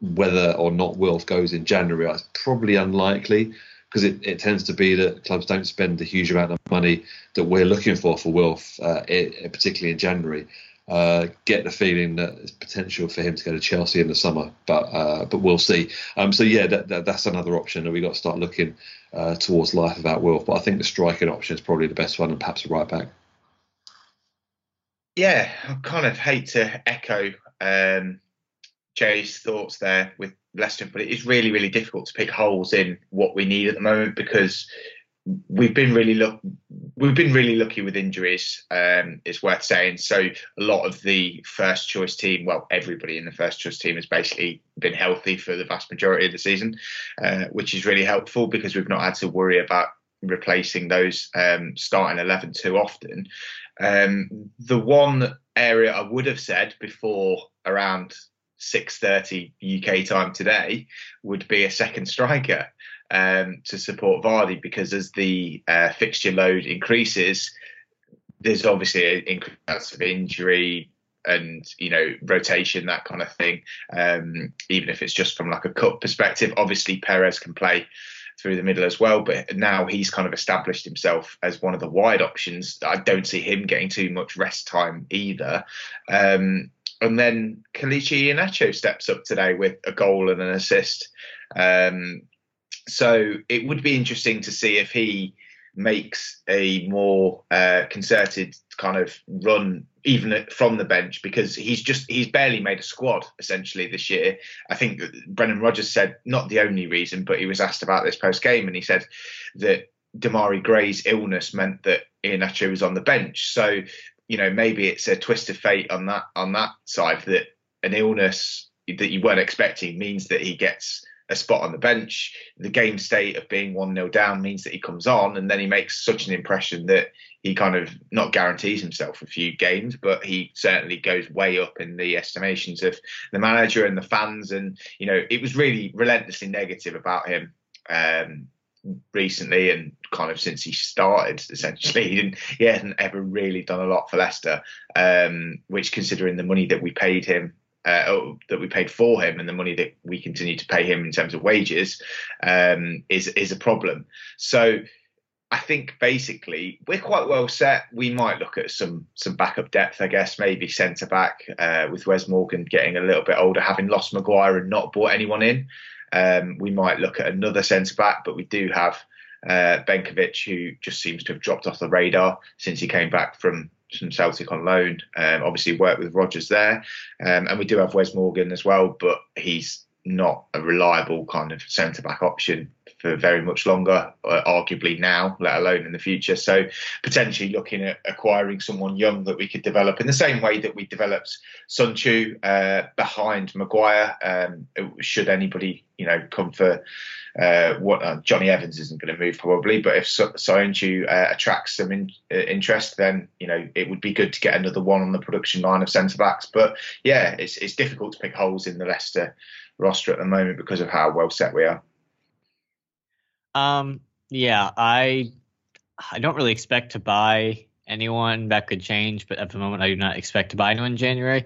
whether or not Wilf goes in January, it's probably unlikely because it, it tends to be that clubs don't spend the huge amount of money that we're looking for for Wilf, uh, it, particularly in January. Uh, get the feeling that there's potential for him to go to Chelsea in the summer, but uh, but we'll see. Um, so yeah, that, that, that's another option that we got to start looking uh, towards life without Wilf. But I think the striking option is probably the best one, and perhaps a right back. Yeah, I kind of hate to echo um, thoughts there with Leicester, but it is really, really difficult to pick holes in what we need at the moment because we've been really look we've been really lucky with injuries. Um, it's worth saying. So a lot of the first choice team, well, everybody in the first choice team has basically been healthy for the vast majority of the season, uh, which is really helpful because we've not had to worry about replacing those um, starting 11 too often. Um, the one area I would have said before around 6:30 UK time today would be a second striker um, to support Vardy because as the uh, fixture load increases, there's obviously an increase of injury and you know rotation that kind of thing. Um, even if it's just from like a cup perspective, obviously Perez can play through the middle as well. But now he's kind of established himself as one of the wide options. I don't see him getting too much rest time either. Um, and then Kelechi Iheanacho steps up today with a goal and an assist. Um, so it would be interesting to see if he makes a more uh, concerted kind of run even from the bench because he's just he's barely made a squad essentially this year. I think Brendan Rodgers said not the only reason, but he was asked about this post game and he said that Demarai Gray's illness meant that Iheanacho was on the bench. So you know maybe it's a twist of fate on that on that side that an illness that you weren't expecting means that he gets a spot on the bench. The game state of being 1 0 down means that he comes on and then he makes such an impression that he kind of not guarantees himself a few games, but he certainly goes way up in the estimations of the manager and the fans. And, you know, it was really relentlessly negative about him. Um, recently and kind of since he started essentially [laughs] he didn't he hasn't ever really done a lot for Leicester um, which considering the money that we paid him uh, oh, that we paid for him and the money that we continue to pay him in terms of wages um, is is a problem. So I think basically we're quite well set. We might look at some some backup depth, I guess, maybe centre back uh, with Wes Morgan getting a little bit older, having lost Maguire and not brought anyone in. Um, we might look at another centre back, but we do have uh, Benkovic, who just seems to have dropped off the radar since he came back from from Celtic on loan. Um, obviously, worked with Rodgers there, um, and we do have Wes Morgan as well, but he's not a reliable kind of centre back option for very much longer, uh, arguably now, let alone in the future. So potentially looking at acquiring someone young that we could develop in the same way that we developed Soyuncu uh, behind Maguire. Um, should anybody, you know, come for uh, what uh, Jonny Evans isn't going to move probably, but if Soyuncu uh, attracts some in, uh, interest, then you know it would be good to get another one on the production line of centre backs. But yeah, it's it's difficult to pick holes in the Leicester roster at the moment because of how well set we are. Um. Yeah, I I don't really expect to buy anyone. That could change, but at the moment, I do not expect to buy anyone in January.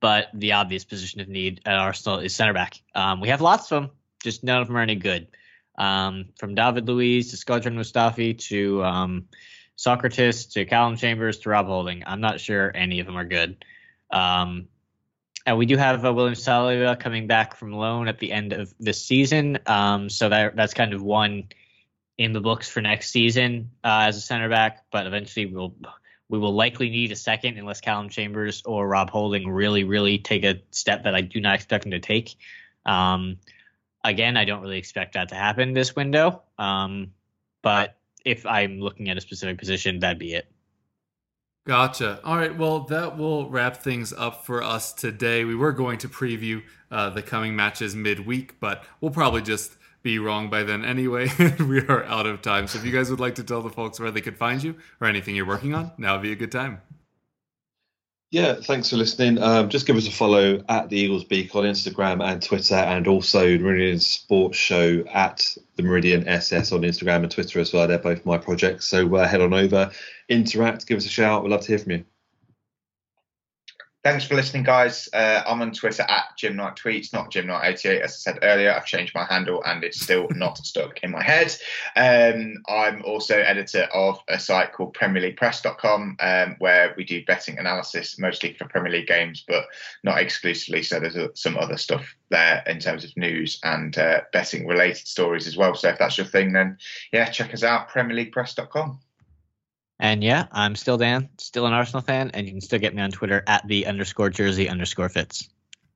But the obvious position of need at Arsenal is center back. Um, we have lots of them just none of them are any good. Um, from David Luiz to Shkodran Mustafi to um, Sokratis to Callum Chambers to Rob Holding. I'm not sure any of them are good. Um, and we do have uh, William Saliba coming back from loan at the end of this season. Um, so that that's kind of one in the books for next season uh, as a center back. But eventually we'll we will likely need a second unless Callum Chambers or Rob Holding really, really take a step that I do not expect them to take. Um, again, I don't really expect that to happen this window. Um, but if I'm looking at a specific position, that'd be it. Gotcha. All right. Well, that will wrap things up for us today. We were going to preview uh, the coming matches midweek, but we'll probably just be wrong by then anyway. [laughs] we are out of time. So if you guys would like to tell the folks where they could find you or anything you're working on, now would be a good time. Yeah, thanks for listening. Um, just give us a follow at the Eagles Beak on Instagram and Twitter, and also Meridian Sports Show at the Meridian SS on Instagram and Twitter as well. They're both my projects. So uh, head on over, interact, give us a shout. We'd love to hear from you. Thanks for listening, guys. Uh, I'm on Twitter at Jim Knight Tweets, not Jim Knight 88 As I said earlier, I've changed my handle and it's still [laughs] not stuck in my head. Um, I'm also editor of a site called PremierLeaguePress.com, um, where we do betting analysis mostly for Premier League games, but not exclusively. So there's uh, some other stuff there in terms of news and uh, betting related stories as well. So if that's your thing, then yeah, check us out, PremierLeaguePress.com. And yeah, I'm still Dan, still an Arsenal fan, and you can still get me on Twitter at the underscore jersey underscore fits.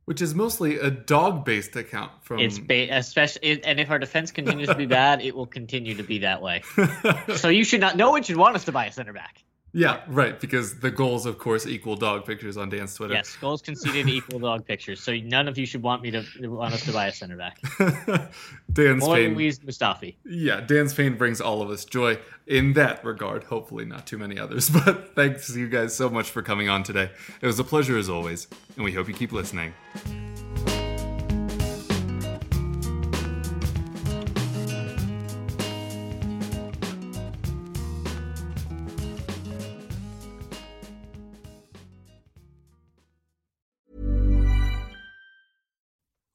Which is mostly a dog based account from. It's ba- especially, and if our defense continues to be [laughs] bad, it will continue to be that way. [laughs] so you should not. No one should want us to buy a center back. Yeah, right. Because the goals, of course, equal dog pictures on Dan's Twitter. Yes, goals conceded [laughs] equal dog pictures. So none of you should want me to want us to buy a center back. [laughs] Dan's More pain. Luis Mustafi. Yeah, Dan's pain brings all of us joy in that regard. Hopefully, not too many others. [laughs] But thanks you guys so much for coming on today. It was a pleasure as always, and we hope you keep listening.